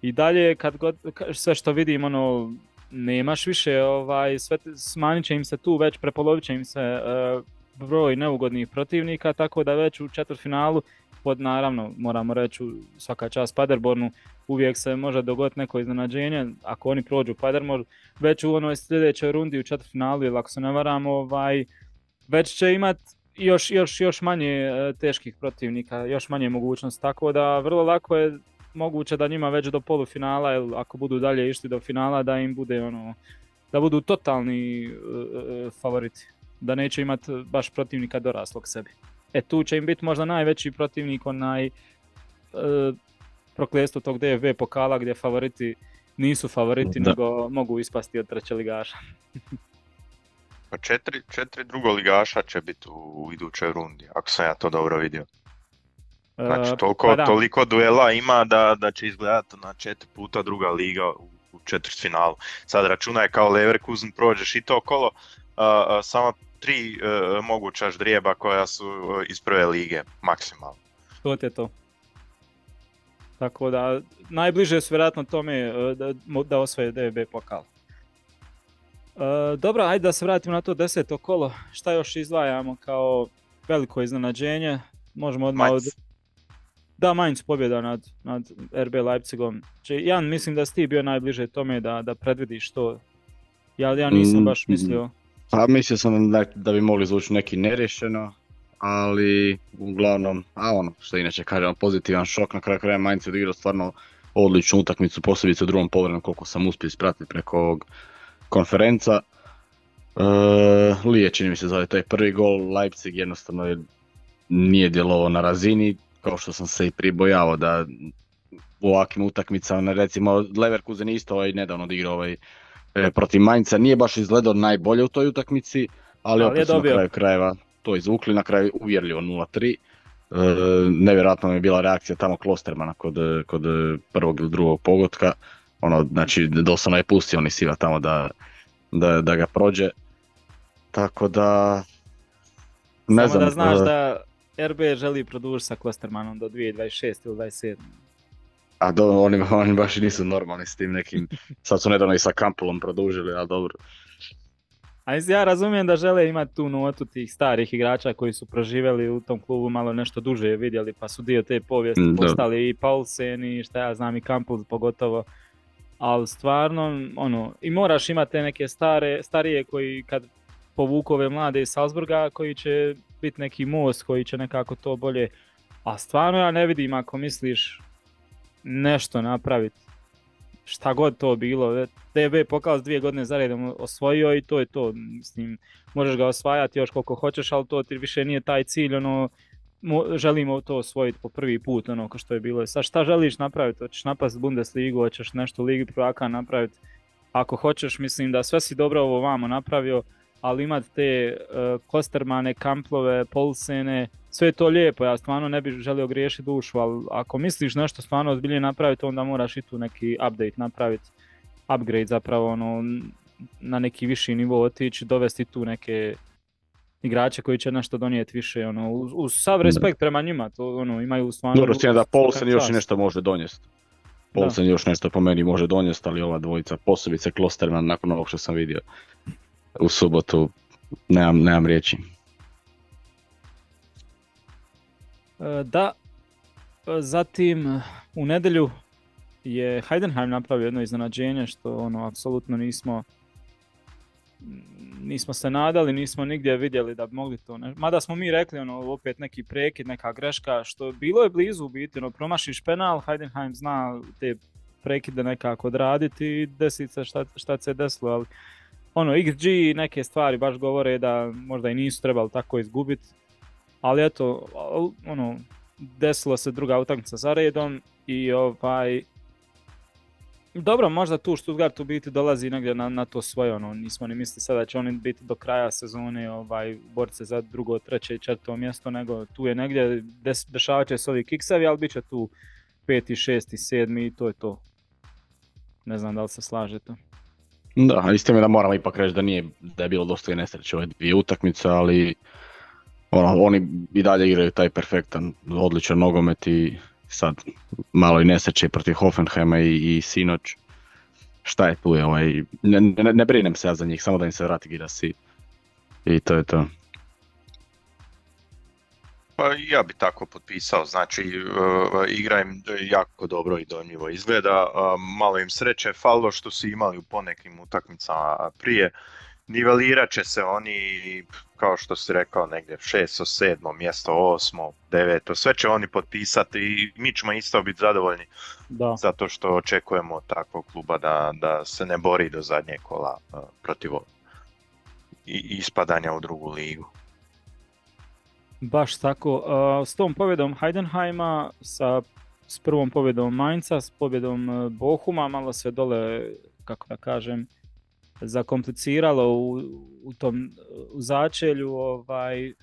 I dalje, kad god, sve što vidim, ono, nemaš više, ovaj, sve, smanjit će im se tu, već prepolovit će im se uh, broj neugodnih protivnika, tako da već u četvrtfinalu, pod naravno, moramo reći, svaka čast Paderbornu, uvijek se može dogoditi neko iznenađenje, ako oni prođu Paderborn, već u onoj sljedećoj rundi u četvrtfinalu, ili ako se ne varam, ovaj, već će imat još, još, još manje uh, teških protivnika, još manje mogućnosti, tako da vrlo lako je moguće da njima već do polufinala, ili ako budu dalje išli do finala, da im bude ono, da budu totalni uh, favoriti. Da neće imati baš protivnika doraslog sebi. E tu će im biti možda najveći protivnik onaj uh, prokljestvo tog DFB pokala gdje favoriti nisu favoriti, nego mogu ispasti od treće ligaša. pa četiri, četiri drugo ligaša će biti u idućoj rundi, ako sam ja to dobro vidio. Znači e, toliko, pa toliko duela ima da, da će izgledati na četiri puta druga liga u, u finalu. Sad računaj kao Leverkusen prođeš i to kolo, samo tri uh, moguća ždrijeba koja su iz prve lige, maksimalno. To je to. Tako da, najbliže su vjerojatno tome da, da osvoje DB pokal. dobro, ajde da se vratimo na to deseto kolo. Šta još izdvajamo kao veliko iznenađenje? Možemo odmah od, da, Mainz pobjeda nad, nad RB Leipzigom. Če, Jan, mislim da si ti bio najbliže tome da, da predvidiš to. Ja, ja nisam mm, baš mislio. Pa mislio sam da, da bi mogli zvući neki nerješeno, ali uglavnom, a ono što inače kažemo, pozitivan šok, na kraju kraja Mainz je odigrao stvarno odličnu utakmicu, posebice u drugom povremenu koliko sam uspio ispratiti preko ovog konferenca. E, Lije čini mi se zove taj prvi gol, Leipzig jednostavno je, nije djelovao na razini, kao što sam se i pribojao da u ovakvim utakmicama, recimo Leverkusen isto ovaj nedavno odigrao ovaj e, protiv Mainca, nije baš izgledao najbolje u toj utakmici, ali, ali opet su na kraju krajeva to izvukli, na kraju uvjerljivo 0-3. E, nevjerojatno je bila reakcija tamo Klostermana kod, kod prvog ili drugog pogotka, ono, znači doslovno je pustio oni siva tamo da, da, da ga prođe, tako da ne Samo znam, da znaš e, da RB želi produžiti sa Klostermanom do 2026 ili 27. A do, oni, oni baš nisu normalni s tim nekim, sad su nedavno i sa Kampulom produžili, ali dobro. A ja razumijem da žele imati tu notu tih starih igrača koji su proživjeli u tom klubu malo nešto duže vidjeli pa su dio te povijesti mm, postali i Paulsen i šta ja znam i Kampul pogotovo. Ali stvarno, ono, i moraš imati neke stare, starije koji kad povuku ove mlade iz Salzburga koji će biti neki most koji će nekako to bolje. A stvarno ja ne vidim ako misliš nešto napraviti. Šta god to bilo. DB pokaz dvije godine za redom osvojio i to je to. Mislim, možeš ga osvajati još koliko hoćeš, ali to ti više nije taj cilj. Ono, želimo to osvojiti po prvi put, ono kao što je bilo. Sad šta želiš napraviti? Hoćeš napast Bundesligu, hoćeš nešto u Ligi prvaka napraviti. Ako hoćeš, mislim da sve si dobro ovo vamo napravio ali imati te uh, Kostermane, Kamplove, Polsene, sve je to lijepo, ja stvarno ne bih želio griješiti dušu, ali ako misliš nešto stvarno ozbiljnije napraviti, onda moraš i tu neki update napraviti, upgrade zapravo, ono, na neki viši nivo otići, dovesti tu neke igrače koji će nešto donijeti više, ono, uz, uz sav respekt prema njima, to ono, imaju stvarno... Dobro, da Polsen još i nešto može donijeti. Polsen još nešto po meni može donijeti, ali ova dvojica, posebice Klosterman, nakon ovog što sam vidio u subotu, nemam, nemam riječi. E, da, Zatim u nedjelju je Heidenheim napravio jedno iznenađenje što ono apsolutno nismo nismo se nadali, nismo nigdje vidjeli da bi mogli to ne... Mada smo mi rekli ono opet neki prekid, neka greška što bilo je blizu u biti, ono promašiš penal, Heidenheim zna te prekide nekako odraditi i desi se šta, šta se desilo, ali ono XG neke stvari baš govore da možda i nisu trebali tako izgubiti, ali eto, ono, desilo se druga utakmica za redom i ovaj, dobro, možda tu Stuttgart u biti dolazi negdje na, na to svoje, ono, nismo ni mislili sada da će oni biti do kraja sezone ovaj, borce za drugo, treće i četvrto mjesto, nego tu je negdje, des, dešavat će se ovi kiksevi, ali bit će tu peti, šesti, sedmi i to je to. Ne znam da li se slažete. Da, isto mi da moramo ipak reći da nije, da je bilo dosta i nesreće ove dvije utakmice, ali ono, oni i dalje igraju taj perfektan, odličan nogomet i sad malo i nesreće protiv Hoffenheima i, i sinoć. Šta je tu je ovaj, ne, ne, ne brinem se ja za njih, samo da im se vrati Girasi. I to je to. Pa ja bi tako potpisao, znači uh, igra im jako dobro i donjivo izgleda, malo im sreće falilo što su imali u ponekim utakmicama prije, nivelirat će se oni, kao što si rekao, negdje šesto, sedmo mjesto, osmo, deveto, sve će oni potpisati i mi ćemo isto biti zadovoljni Da. zato što očekujemo od takvog kluba da, da se ne bori do zadnjeg kola uh, protiv i ispadanja u drugu ligu. Baš tako. S tom pobjedom Heidenheima, sa, s prvom pobjedom Mainza, s pobjedom uh, Bohuma, malo se dole, kako da kažem, zakompliciralo u, u tom u začelju. Ovaj,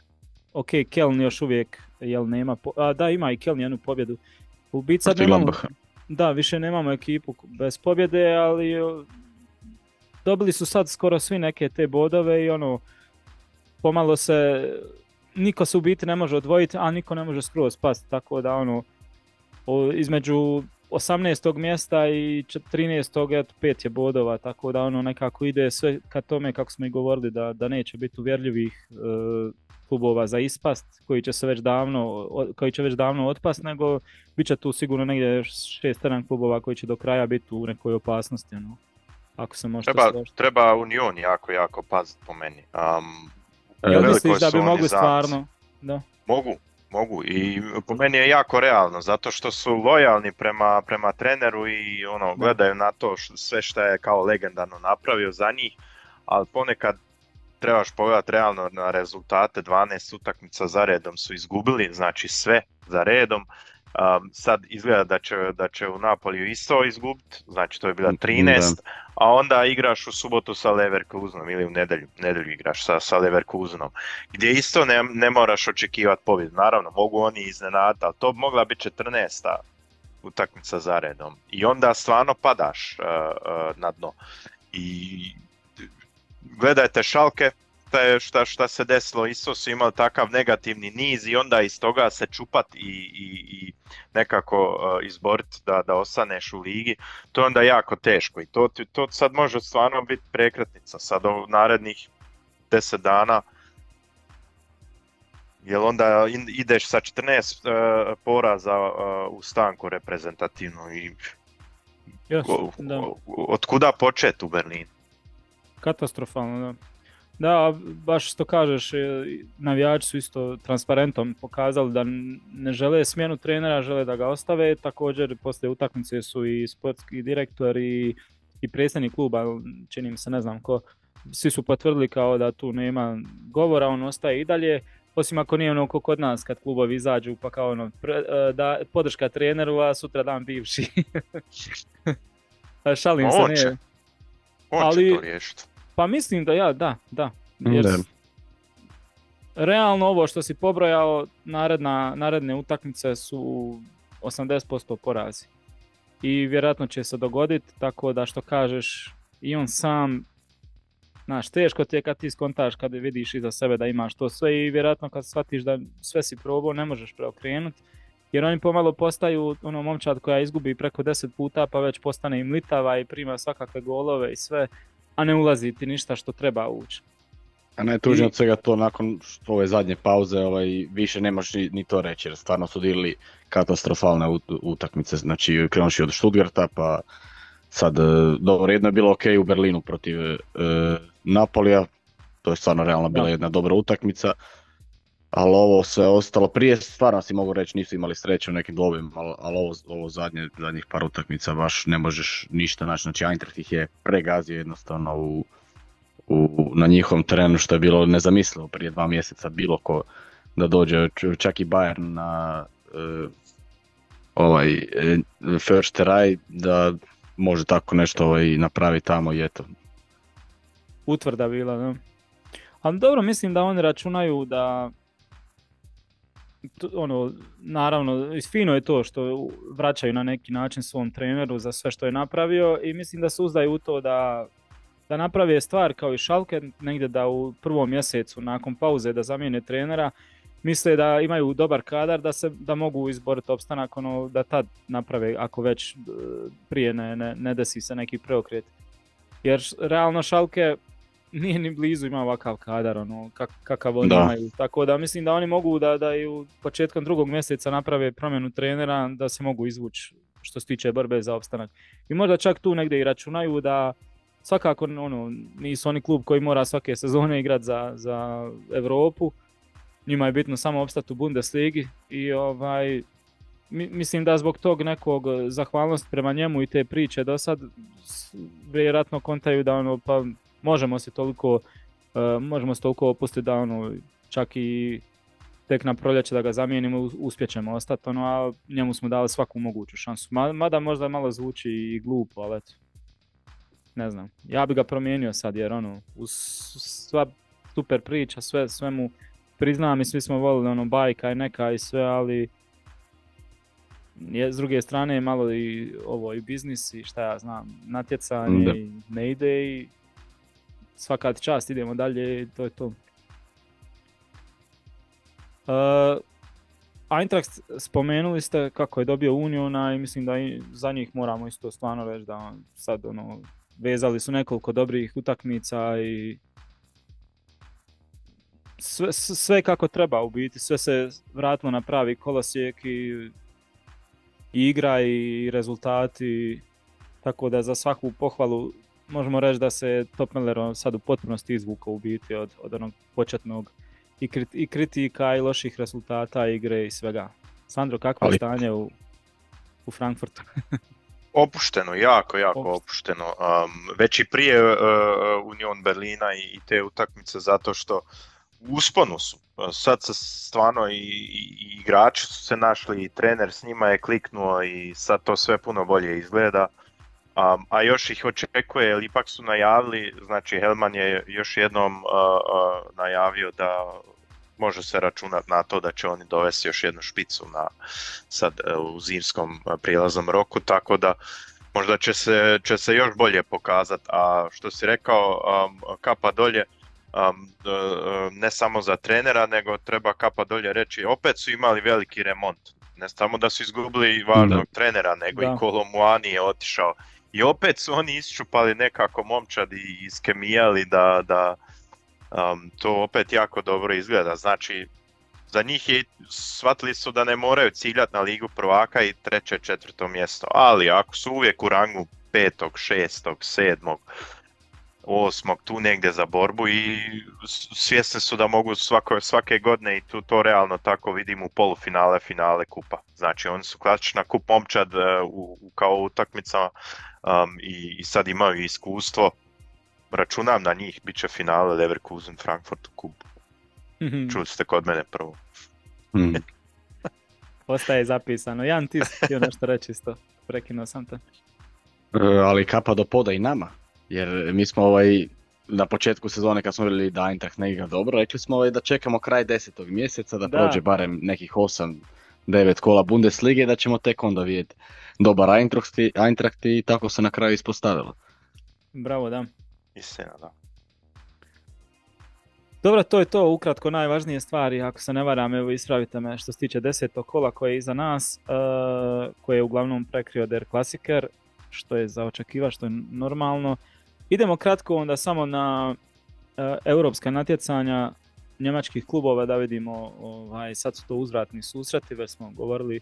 ok, Keln još uvijek jel nema, po, a, da ima i Keln jednu pobjedu. U sad nemamo, Gladbacha. da, više nemamo ekipu bez pobjede, ali o, dobili su sad skoro svi neke te bodove i ono, pomalo se, niko se u biti ne može odvojiti, a niko ne može skroz pasti, tako da ono, o, između 18. mjesta i čet- 13. eto, pet je bodova, tako da ono nekako ide sve ka tome kako smo i govorili da, da neće biti uvjerljivih e, klubova za ispast koji će se već davno, o- koji će već davno otpast, nego bit će tu sigurno negdje još 6-7 klubova koji će do kraja biti u nekoj opasnosti, ono, ako se možete Treba, složiti. treba Union jako, jako paziti po meni. Um, Jel misliš da bi mogli stvarno? Da. Mogu, mogu i po meni je jako realno zato što su lojalni prema, prema treneru i ono gledaju na to š- sve što je kao legendarno napravio za njih, ali ponekad trebaš pogledati realno na rezultate, 12 utakmica za redom su izgubili, znači sve za redom. Um, sad izgleda da će, da će u Napoliju isto izgubiti, znači to je bila 13, a onda igraš u subotu sa Leverkusenom ili u nedjelju, nedjelju igraš sa, sa Leverkusenom, gdje isto ne, ne moraš očekivati pobjedu. Naravno, mogu oni iznenaditi, ali to bi mogla biti 14. utakmica za redom. I onda stvarno padaš uh, uh, na dno. I gledajte Šalke, šta, je, šta, šta se desilo, isto su imali takav negativni niz i onda iz toga se čupat i, i, i nekako uh, izboriti da, da ostaneš u ligi, to je onda jako teško i to, to sad može stvarno biti prekretnica sad u narednih 10 dana jer onda ideš sa 14 uh, poraza uh, u stanku reprezentativnu i Yes, o- da. o- od kuda počet u Berlinu? Katastrofalno, da. Da, baš što kažeš, e, navijači su isto transparentom pokazali da ne žele smjenu trenera, žele da ga ostave. Također, poslije utakmice su i sportski direktor i, i predsjednik kluba, čini mi se, ne znam ko, svi su potvrdili kao da tu nema govora, on ostaje i dalje. Osim ako nije ono ko kod nas kad klubovi izađu pa kao ono, pre- e, da, podrška treneru, a sutra dan bivši. Šalim se, on ne. će. On Ali- će to riješiti. Pa mislim da ja, da, da. Jer Da. realno ovo što si pobrojao, naredna, naredne utakmice su 80% porazi. I vjerojatno će se dogoditi, tako da što kažeš, i on sam, znaš, teško ti je kad ti skontaš, kad vidiš iza sebe da imaš to sve i vjerojatno kad shvatiš da sve si probao, ne možeš preokrenuti. Jer oni pomalo postaju ono momčad koja izgubi preko 10 puta pa već postane im litava i prima svakakve golove i sve a ne ulazi ti ništa što treba ući. A najtužnije od svega to nakon što ove zadnje pauze ovaj, više nemaš ni, ni to reći jer stvarno su dilili katastrofalne ut- utakmice. Znači krenuši od Stuttgarta pa sad, e, dobro jedno je bilo ok u Berlinu protiv e, Napolija, to je stvarno realno bila jedna dobra utakmica. Ali ovo sve ostalo, prije stvarno si mogu reći nisu imali sreće u nekim dvobima, ali, ali ovo, ovo zadnje, zadnjih par utakmica baš ne možeš ništa naći. Znači Eintracht ih je pregazio jednostavno u, u, na njihovom terenu što je bilo nezamislivo prije dva mjeseca bilo ko da dođe čak i Bayern na e, ovaj e, first try da može tako nešto ovaj, napraviti tamo i eto. utvrda bila, da. Ali dobro, mislim da oni računaju da ono, naravno, fino je to što vraćaju na neki način svom treneru za sve što je napravio i mislim da se uzdaju u to da, da naprave stvar kao i Šalke, negdje da u prvom mjesecu nakon pauze da zamijene trenera, misle da imaju dobar kadar da se da mogu izboriti opstanak ono da tad naprave ako već e, prije ne, ne, ne desi se neki preokret. Jer realno Šalke nije ni blizu ima ovakav kadar, ono, kak, kakav oni imaju. Tako da mislim da oni mogu da, da i u početkom drugog mjeseca naprave promjenu trenera, da se mogu izvući što se tiče borbe za opstanak. I možda čak tu negdje i računaju da svakako ono, nisu oni klub koji mora svake sezone igrati za, za Europu. Njima je bitno samo opstati u Bundesligi i ovaj, mi- mislim da zbog tog nekog zahvalnosti prema njemu i te priče do sad vjerojatno kontaju da ono pa možemo se toliko eh, možemo se toliko opustiti da ono čak i tek na proljeće da ga zamijenimo us- uspjećemo ostati ono a njemu smo dali svaku moguću šansu Ma- mada možda malo zvuči i glupo ali eto ne znam ja bi ga promijenio sad jer ono uz sva super priča sve sve mu priznam i svi smo volili ono bajka i neka i sve ali je, s druge strane malo i ovo i biznis i šta ja znam, natjecanje Da. i ne ide i svaka čast, idemo dalje i to je to. Uh, Eintracht spomenuli ste kako je dobio Uniona i mislim da i za njih moramo isto stvarno reći da sad ono, vezali su nekoliko dobrih utakmica i sve, sve kako treba u biti, sve se vratilo na pravi kolosijek i, i igra i rezultati, tako da za svaku pohvalu možemo reći da se Top Miller ono sad u potpunosti izvukao u biti od, od onog početnog i, krit- i kritika i loših rezultata igre i svega. Sandro, kakvo je stanje u, u Frankfurtu? Opušteno, jako, jako Opušteno. opušteno. Um, već i prije uh, Union Berlina i, i te utakmice zato što u usponu su. Sad se stvarno i, i, i igrači su se našli i trener s njima je kliknuo i sad to sve puno bolje izgleda. Um, a još ih očekuje, jer ipak su najavili, znači Helman je još jednom uh, uh, najavio da može se računati na to da će oni dovesti još jednu špicu na, sad e, u zimskom e, prijelaznom roku, tako da možda će se, će se još bolje pokazati. A što si rekao, um, kapa dolje, um, d- ne samo za trenera, nego treba kapa dolje reći, opet su imali veliki remont. Ne samo da su izgubili važnog trenera, nego Da. i Kolomuani je otišao. I opet su oni isčupali nekako momčad i iskemijali da, da um, to opet jako dobro izgleda. Znači, za njih je, shvatili su da ne moraju ciljati na ligu prvaka i treće, četvrto mjesto, ali ako su uvijek u rangu petog, šestog, sedmog, osmog, tu negdje za borbu i svjesni su da mogu svako, svake godine i tu to realno tako vidim u polufinale, finale kupa. Znači oni su klasična kup momčad e, u, u kao utakmicama um, i, i sad imaju iskustvo. Računam na njih, bit će finale Leverkusen, Frankfurt u kupu. Čuli ste kod mene prvo. Hmm. Ostaje zapisano. Jan, ti si htio nešto reći isto. Prekinuo sam te. E, ali kapa do poda i nama. Jer mi smo ovaj, na početku sezone kad smo vidjeli da Eintracht ne igra dobro, rekli smo ovaj, da čekamo kraj desetog mjeseca da, Da. prođe barem nekih 8-9 kola Bundeslige da ćemo tek onda vidjeti dobar Eintracht i, Eintracht i tako se na kraju ispostavilo. Bravo, da. Istina, da. Dobro, to je to, ukratko najvažnije stvari, ako se ne varam, evo ispravite me što se tiče desetog kola koje je iza nas, e, koje je uglavnom prekrio Der Klasiker, što je za očekiva, što je normalno. Idemo kratko onda samo na e, europska natjecanja njemačkih klubova da vidimo, ovaj, sad su to uzvratni susreti, već smo govorili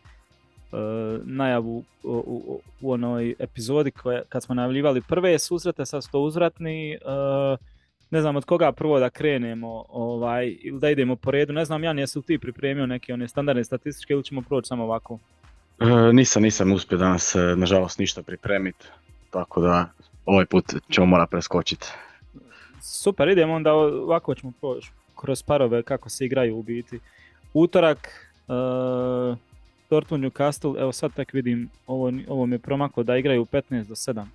najavu u, u, u onoj epizodi koje, kad smo najavljivali prve susrete, sad su to uzvratni. E, ne znam od koga prvo da krenemo ovaj, ili da idemo po redu. Ne znam, Jan, jesi li ti pripremio neke one standardne statističke ili ćemo proći samo ovako? E, nisam, nisam uspio danas, e, nažalost, ništa pripremiti, tako da ovaj put ćemo morati preskočiti. Super, idemo onda ovako ćemo proći kroz parove kako se igraju u biti. Utorak, uh, Dortmund Newcastle, evo sad tek vidim, ovo, ovo mi je promaklo da igraju 15 do 7.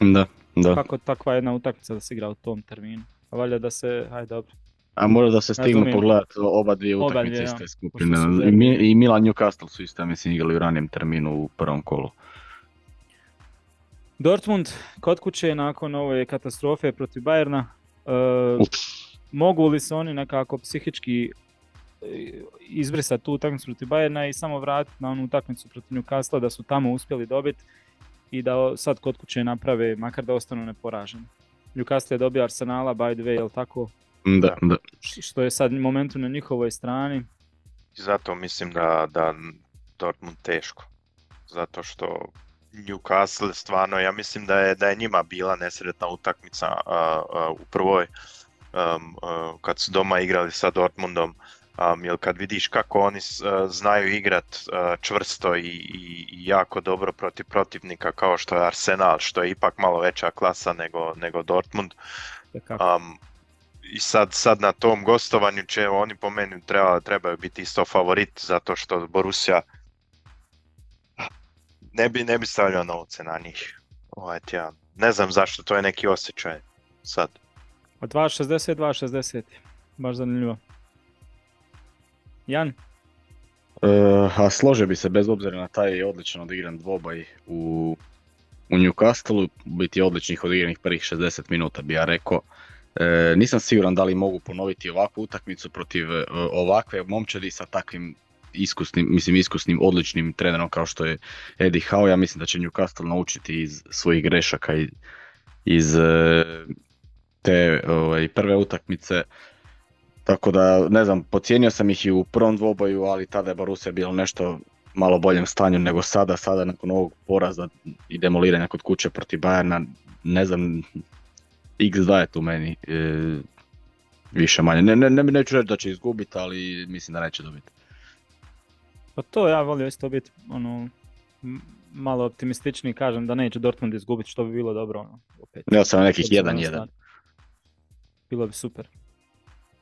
Da, da. Kako takva jedna utakmica da se igra u tom terminu? Pa valjda da se, hajde dobro. A možda da se stignu pogledati oba dvije utakmice iz ja. te skupine. I. I Milan Newcastle su isto, mislim, igrali u ranijem terminu u prvom kolu. Dortmund kod kuće nakon ove katastrofe protiv Bayerna, Uf. mogu li se oni nekako psihički e, izbrisati tu utakmicu protiv Bayerna i samo vratiti na onu utakmicu protiv Newcastle da su tamo uspjeli dobiti i da sad kod kuće naprave, makar da ostanu neporaženi. Newcastle je dobio Arsenala, by the way, jel tako? Da, da. Što je sad momentu na njihovoj strani. I zato mislim da, da Dortmund teško. Zato što Newcastle stvarno, ja mislim da je, da je njima bila nesretna utakmica a, a, u prvoj um, a, kad su doma igrali sa Dortmundom. Um, jer kad vidiš kako oni a, znaju igrat a, čvrsto i, i, i jako dobro protiv protivnika kao što je Arsenal, što je ipak malo veća klasa nego, nego Dortmund? Um, I sad, sad na tom gostovanju će oni po meni treba, trebaju biti isto favorit zato što Borussia ne bi, ne bi stavljao novce na njih ovaj tjedan. Ne znam zašto, to je neki osjećaj sad. Od 2.60, 2.60. Baš zanimljivo. Jan? E, a složio bi se bez obzira na taj odlično odigran dvoboj u, u Newcastle, biti odličnih odigranih prvih 60 minuta bi ja rekao. E, nisam siguran da li mogu ponoviti ovakvu utakmicu protiv e, ovakve momčadi sa takvim iskusnim, mislim iskusnim, odličnim trenerom kao što je Eddie Howe. Ja mislim da će Newcastle naučiti iz svojih grešaka i iz e, te ovaj, prve utakmice. Tako da, ne znam, pocijenio sam ih i u prvom dvoboju, ali tada je Borussia bilo nešto malo boljem stanju nego sada. Sada nakon ovog poraza i demoliranja kod kuće protiv Bayerna, ne znam, x2 je tu meni e, više manje. Ne, ne, ne, neću reći da će izgubiti, ali mislim da neće dobiti. Pa to ja volio isto biti ono, malo optimističniji, kažem da neće Dortmund izgubiti, što bi bilo dobro. Ono, opet. Ja sam nekih Obzirom na 1-1. stvar. Bilo bi super.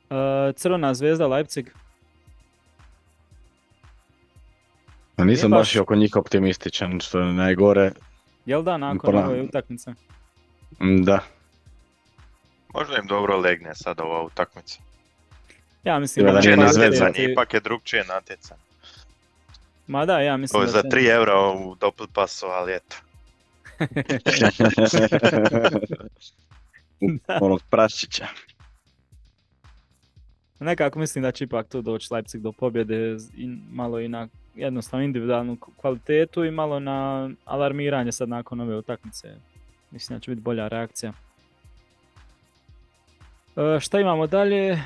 E, Crvena zvezda Leipzig, A nisam baš baš- i oko njih optimističan, što je najgore. jel da nakon Ponavljam. ove utakmice? Mm, Da, Možda im dobro legne sad ova utakmica. Ja mislim da nastaviti- zvezda. natjecanje, ipak je drugčije natjecanje. Ma da, ja mislim Ovo je da za će- 3 eura u Doppelpassu, ali eto. onog praščića. Nekako mislim da će ipak tu doći Leipzig do pobjede i malo i na jednostavno individualnu kvalitetu i malo na alarmiranje sad nakon ove utakmice. Mislim da će biti bolja reakcija. E, šta imamo dalje?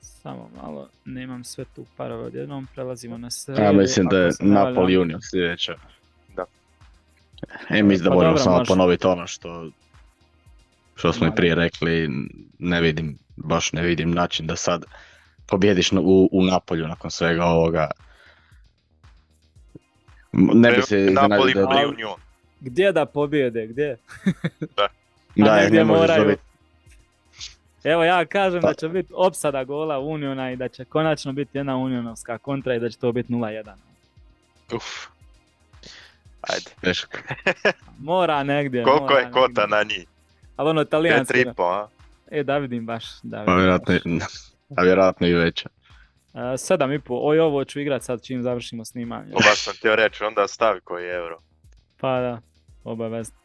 Samo malo, nemam sve tu parove odjednom, prelazimo na sve. Ja mislim da je. Napoli Union sljedeća. Da. E, mislim da Pa možemo samo ponoviti ono što, što smo i prije rekli, ne vidim, baš ne vidim način da sad pobjediš u, u Napolju nakon svega ovoga. Ne bi se Napoli iznenadio da... Gdje da pobjede, gdje? Da, A jer negdje ne možeš moraju. dobiti. Evo ja kažem Pa- da će biti opsada gola Uniona i da će konačno biti jedna unionovska kontra i da će to biti 0-1. Uf. Ajde. Teško. Mora negdje. Koliko mora je kota negdje. na njih? Ali ono talijanski. 4,5, a? E, da vidim baš. Da Pa vidim vjerojatno, baš. a vjerojatno i veća. E, sedam i pol. Oj, ovo ću igrat sad čim završimo snimanje. To baš sam htio reći, onda stavi koji euro. Pa da, obavezno.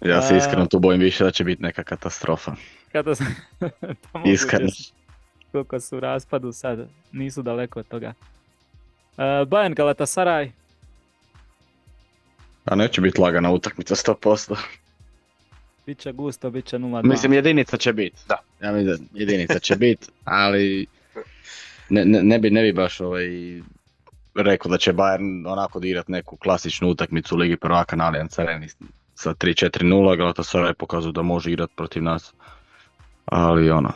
Ja se A- iskreno tu bojim više da će biti neka katastrofa. Sam... pa Iskreno. su- Koliko su u raspadu sad, nisu daleko od toga. E, Bayern Galatasaray, A neće biti lagana utakmica 100%. Biće gusto, bit će 0-2. Mislim jedinica će biti. Da. Ja mislim jedinica će biti, ali ne, ne, ne, bi, ne bi baš ovaj, rekao da će Bayern onako digrat neku klasičnu utakmicu u Ligi prvaka na Allianz Areni sa 3-4-0, Galatasaray pokazuje da može igrat protiv nas. Ali ono,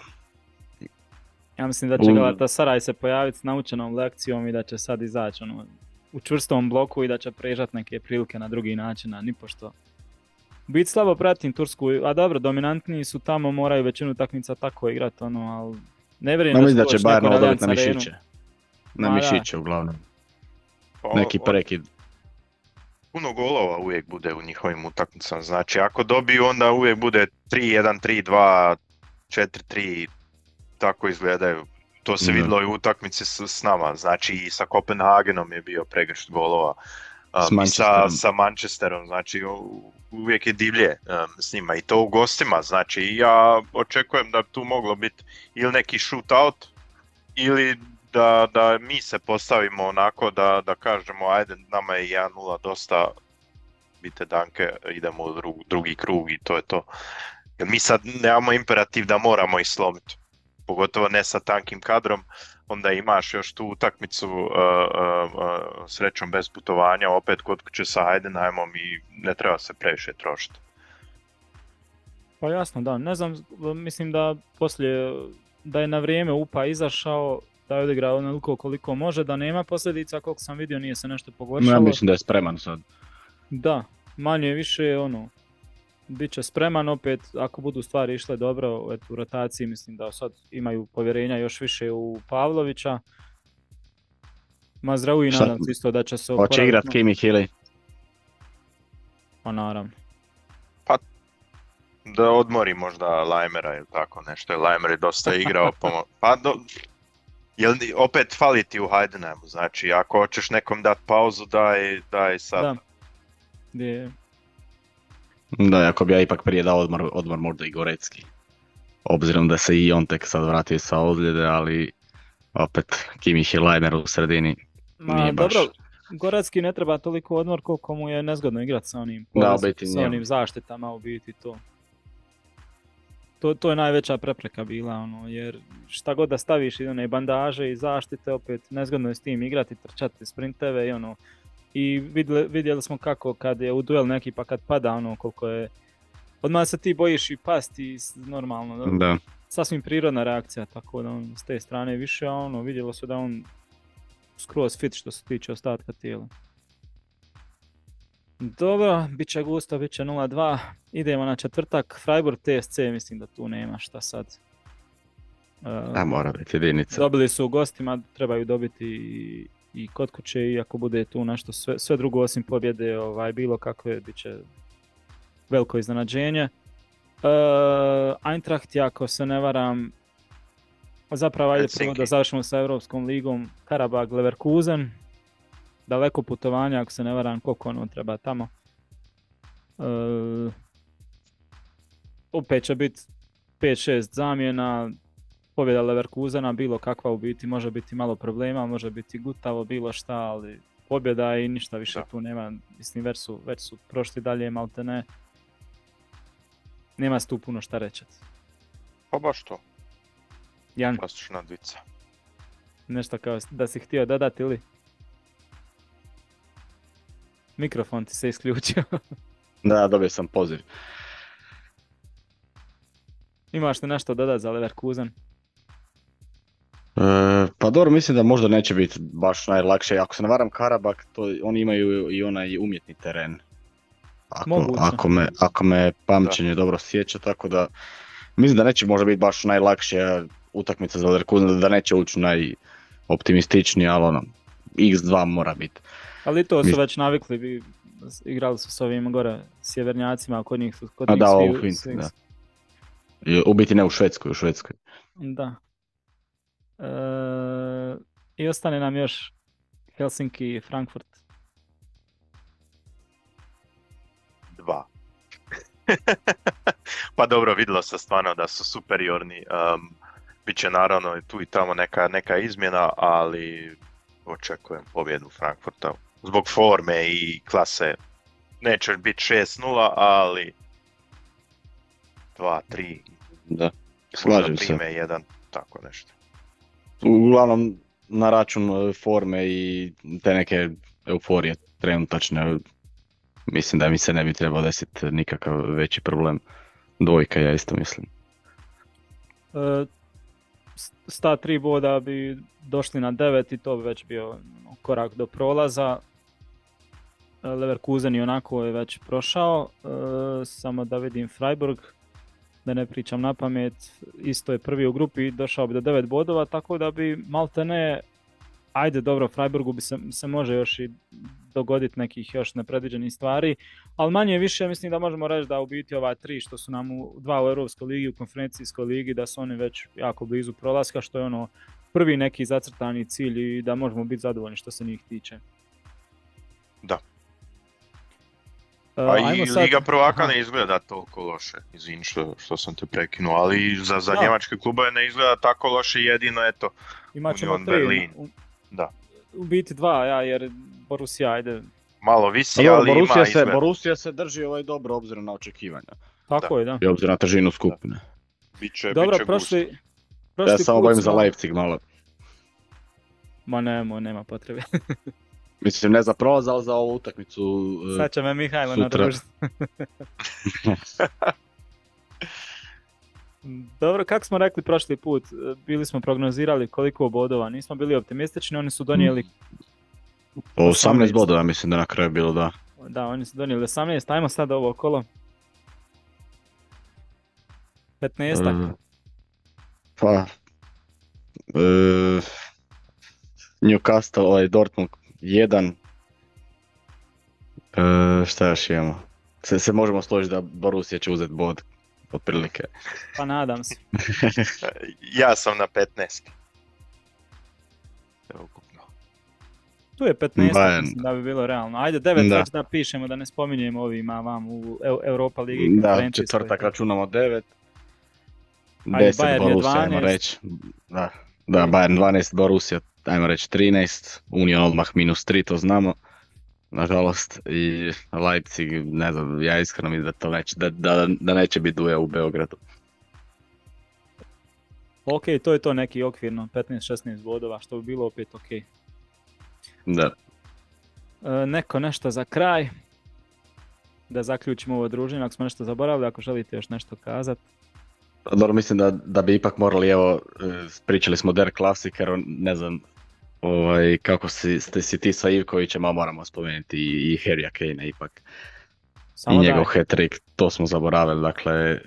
Ja mislim da će Galatasaray se pojaviti s naučenom lekcijom i da će sad izaći ono, u čvrstom bloku i da će prežat neke prilike na drugi način, a nipošto. Bit slabo pratim Tursku, a dobro, dominantniji su tamo, moraju većinu utakmica tako igrat, ono, ali ne vjerujem no, mislim da će Bayern ovo dobiti na mišiće. Na Ma da. mišiće uglavnom. O- Neki prekid. puno golova uvijek bude u njihovim utakmicama. Znači, ako dobiju, onda uvijek bude 3-1, 3-2, 4-3, tako izgledaju. To se Da. vidjelo i u utakmici s, s nama, znači i sa Kopenhagenom je bio pregršt golova. Um, S sa, Manchesterom. sa Manchesterom, znači uvijek je divlje um, s njima i to u gostima, znači ja očekujem da tu moglo biti ili neki shootout ili da, da mi se postavimo onako da, da kažemo ajde nama je 1-0 dosta bite danke, idemo u dru- drugi krug i to je to. Jer mi sad nemamo imperativ da moramo ih slomiti, pogotovo ne sa tankim kadrom, onda imaš još tu utakmicu uh, uh, uh, srećom bez putovanja, opet kod kuće sa Heidenheimom i ne treba se previše trošiti. Pa jasno, da. Ne znam, mislim da poslije, da je na vrijeme UPA izašao, da je odigrao onoliko koliko može, da nema posljedica, koliko sam vidio nije se nešto pogoršalo. Ja mislim da je spreman sad. Da, manje više ono, bit će spreman opet, ako budu stvari išle dobro eto, u rotaciji, mislim da sad imaju povjerenja još više u Pavlovića. Mazraoui Šta- nadam se isto da će se Hoće oporaviti, igrat no, Kimi Hili. Pa naravno. Da odmori možda Lajmera ili tako nešto, Lajmer je dosta igrao, pa, pa do, jel, opet fali ti u Heidenheimu, znači ako hoćeš nekom dati pauzu, daj, daj sad. Da. Gdje, Da, ako bi ja ipak prije dao odmor, odmor možda i Gorecki. Obzirom da se i on tek sad vratio sa ozljede, ali opet Kimi Lajmer u sredini. Ma, Nije baš. dobro, Gorecki ne treba toliko odmor koliko mu je nezgodno igrati sa onim, Da, biti sa onim zaštitama u biti to. To, to je najveća prepreka bila, ono, jer šta god da staviš i one bandaže i zaštite, opet nezgodno je s tim igrati, trčati sprinteve i ono. I vidjeli, vidjeli smo kako kad je u duel neki pa kad pada ono koliko je Odmah se ti bojiš i pasti normalno, da Da. sasvim prirodna reakcija, tako da on s te strane više, a ono, vidjelo se da on skroz fit što se tiče ostatka tijela. Dobro, bit će gusto, bit će 0-2. Idemo na četvrtak, Freiburg TSC, mislim da tu nema šta sad. E, A mora biti jedinica. dobili su u gostima, trebaju dobiti i, kod kuće i ako bude tu nešto sve, sve drugo osim pobjede, ovaj, bilo kakve, bit će veliko iznenađenje. Uh, Eintracht, ako se ne varam, zapravo ajde prvo da završimo sa Europskom ligom, Karabag, Leverkusen, daleko putovanje, ako se ne varam, koliko ono treba tamo. Uh, opet će biti 5-6 zamjena, pobjeda Leverkusena, bilo kakva u biti, može biti malo problema, može biti gutavo, bilo šta, ali pobjeda i ništa više Da. tu nema, mislim već su, već su prošli dalje, malte ne. Nema se tu puno šta reći. Pa baš to, Jan, klasična dvica. nešto kao da si htio dodati ili? Mikrofon ti se isključio. Da, dobio sam poziv. Imaš li nešto dodati za Leverkusen? E, pa dobro, mislim da možda neće biti baš najlakše. Ako se ne varam Karabak, to oni imaju i onaj umjetni teren. Ako, ako, me, ako me pamćenje dobro sjeća, tako da mislim da neće možda biti baš najlakša utakmica za Leverkusen, da neće ući najoptimističniji, ali ono, x2 mora biti. Ali to su već navikli, vi igrali su s ovim gore sjevernjacima, kod njih su kod A njih da, svi- u svi- da. U biti ne u Švedskoj, u Švedskoj. Da. E, I ostane nam još Helsinki i Frankfurt. Dva. pa dobro, vidjelo se stvarno da su superiorni. Um, Biće naravno i tu i tamo neka, neka izmjena, ali očekujem pobjedu Frankfurta. Zbog forme i klase neće biti 6-0, ali dva, tri. Da, Možda slažem se. jedan, tako nešto. Uglavnom, na račun e, forme i te neke euforije trenutačne, mislim da mi se ne bi trebao desiti nikakav veći problem. Dvojka, ja isto mislim. E, s- s ta tri boda bi došli na devet i to bi već bio korak do prolaza. E, Leverkusen i onako je već prošao, samo da vidim Freiburg, da ne pričam na pamet, isto je prvi u grupi, došao bi do devet bodova, tako da bi malte ne, ajde dobro, Freiburgu bi se, se može još i dogoditi nekih još nepredviđenih stvari, ali manje više mislim da možemo reći da u biti ova tri što su nam u dva u Europskoj ligi, u konferencijskoj ligi, da su oni već jako blizu prolaska, što je ono prvi neki zacrtani cilj i da možemo biti zadovoljni što se njih tiče. Da. Pa i sad- Liga prvaka Aha. ne izgleda toliko loše, izvini što, što sam te prekinuo, ali za, za Da. njemačke klubove ne izgleda tako loše, jedino eto, Imat ćemo Union tri, Berlin. u, Da. u biti dva, ja, jer Borussia, ajde, malo visi, Dobro, ali Borussia, ima se, izgled. Borussia se drži ovaj dobro obzirom na očekivanja. tako je, da. I obzirom na težinu skupine. Biće, Dobro, biće prošli, gusto. prošli Ja samo bojim za Leipzig malo. Ma nemo, nema potrebe. Mislim, ne za prolaz, ali za ovu utakmicu. e, Sad će me Mihajlo nadružiti. Dobro, kako smo rekli prošli put, e, bili smo prognozirali koliko bodova, nismo bili optimistični, oni su donijeli, Po 18 18. bodova mislim da na kraju bilo da. da, oni su donijeli 18, ajmo sad ovo kolo. 15 E, Pa... E, Newcastle, ovaj Dortmund 1. E, šta još imamo? Se, se možemo složiti da Borussia će uzeti bod, otprilike. pa nadam se. Ja sam na 15. Evo, ukupno. Tu je 15, Bayern. mislim da bi bilo realno. Ajde, 9 Da. već da pišemo, da ne spominjemo ovima vam u Eu- Europa Ligi. Da, četvrtak računamo 9. Ajde, 10 Bayern je Borussia, ajmo 12. reći. Da, da, Bayern 12, Borussia, ajmo reći 13. Union odmah minus 3, to znamo. Nažalost, i Leipzig, ne znam, ja iskreno mislim da to neće, da, da, da neće biti duja u Beogradu. Ok, to je to neki okvirno, 15-16 bodova, što bi bilo opet ok. E, Da. neko nešto za kraj, da zaključimo ovo druženje, ako smo nešto zaboravili, ako želite još nešto kazati. Dobro, mislim da, da bi ipak morali, evo, e, pričali smo Der Klasikeru, ne znam, ovaj, kako si, ste si ti sa Ivkovićem, a moramo spomenuti i, i Harrya Kane ipak. Samo I njegov hat-trick, to smo zaboravili, dakle,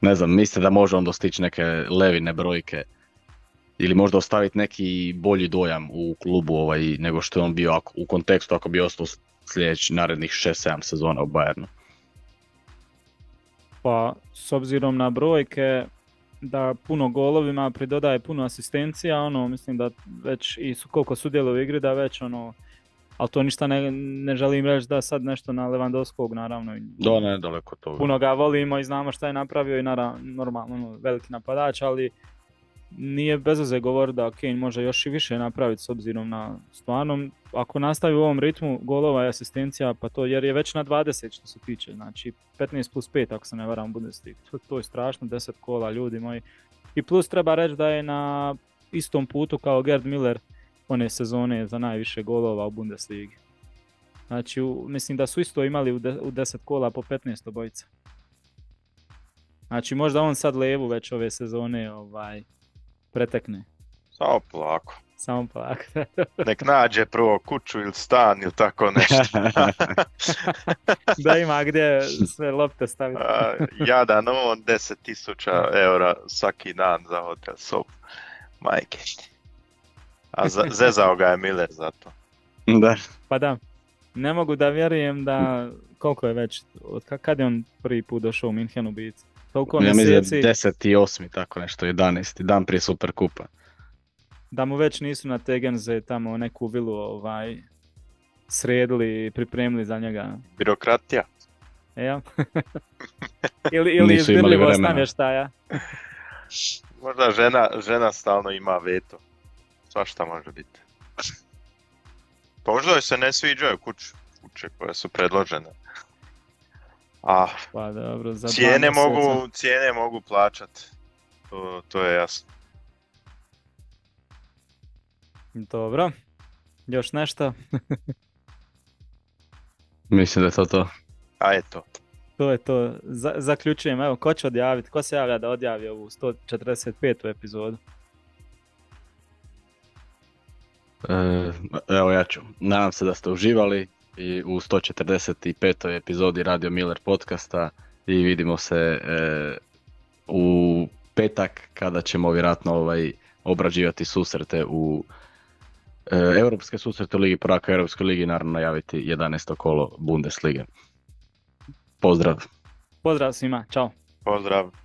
ne znam, mislite da može on dostići neke levine brojke ili možda ostaviti neki bolji dojam u klubu ovaj, nego što je on bio ako, u kontekstu ako bi ostao sljedeći narednih 6-7 sezona u Bayernu. Pa, s obzirom na brojke, da puno golovima pridodaje puno asistencija, ono, mislim da već i su, koliko sudjeluje u igri, da već ono, ali to ništa ne, ne želim reći da sad nešto na Lewandowskog, naravno, Da, ne, daleko toga. puno ga volimo i znamo šta je napravio i naravno, normalno, ono, veliki napadač, ali nije bez veze govor da Kane može još i više napraviti s obzirom na stvarno, ako nastavi u ovom ritmu golova i asistencija, pa to jer je već na 20 što se tiče, znači 15 plus 5 ako se ne varam Bundesliga, to, to je strašno, 10 kola ljudi moji. I plus treba reći da je na istom putu kao Gerd Miller one sezone za najviše golova u Bundesligi. Znači, u- mislim da su isto imali u 10 kola po 15 obojica. Znači, možda on sad levu već ove sezone ovaj, pretekne. Samo polako. Samo polako. Nek nađe prvo kuću ili stan ili tako nešto. da ima gdje sve lopte staviti. A, Jadan on 10.000 eura svaki dan za hotel sobu. Majke. A za- zezao ga je Miller za to. da. Pa da, ne mogu da vjerujem da, koliko je već, od ka- kad je on prvi put došao u Minhenu biti? Toliko Ja je mjeseci 10 i 8, tako nešto, 11. dan prije Superkupa. da mu već nisu na Tegenze tamo neku vilu ovaj, sredili i pripremili za njega. Birokratija. E, ja? ili ili Nisu imali izbirljivost vremena. namještaja. Možda žena, žena stalno ima veto. Svašta može biti. Pa možda joj se ne sviđaju kuće, kuće koje su predložene. A Pa dobro, za cijene mogu, cijene mogu plaćat. To, to je jasno. Dobro. Još nešto? Mislim da je to to. A eto. To je to. Za- zaključujem. Evo, ko će odjaviti? Ko se javlja da odjavi ovu 145. epizodu? E, evo ja ću. Nadam se da ste uživali i u 145. epizodi Radio Miller podcasta i vidimo se e, u petak kada ćemo vjerojatno ovaj, obrađivati susrete u e, Europske susrete u Ligi prvaka Europskoj ligi naravno najaviti 11. kolo Bundeslige. Pozdrav! Pozdrav svima, čao. Pozdrav.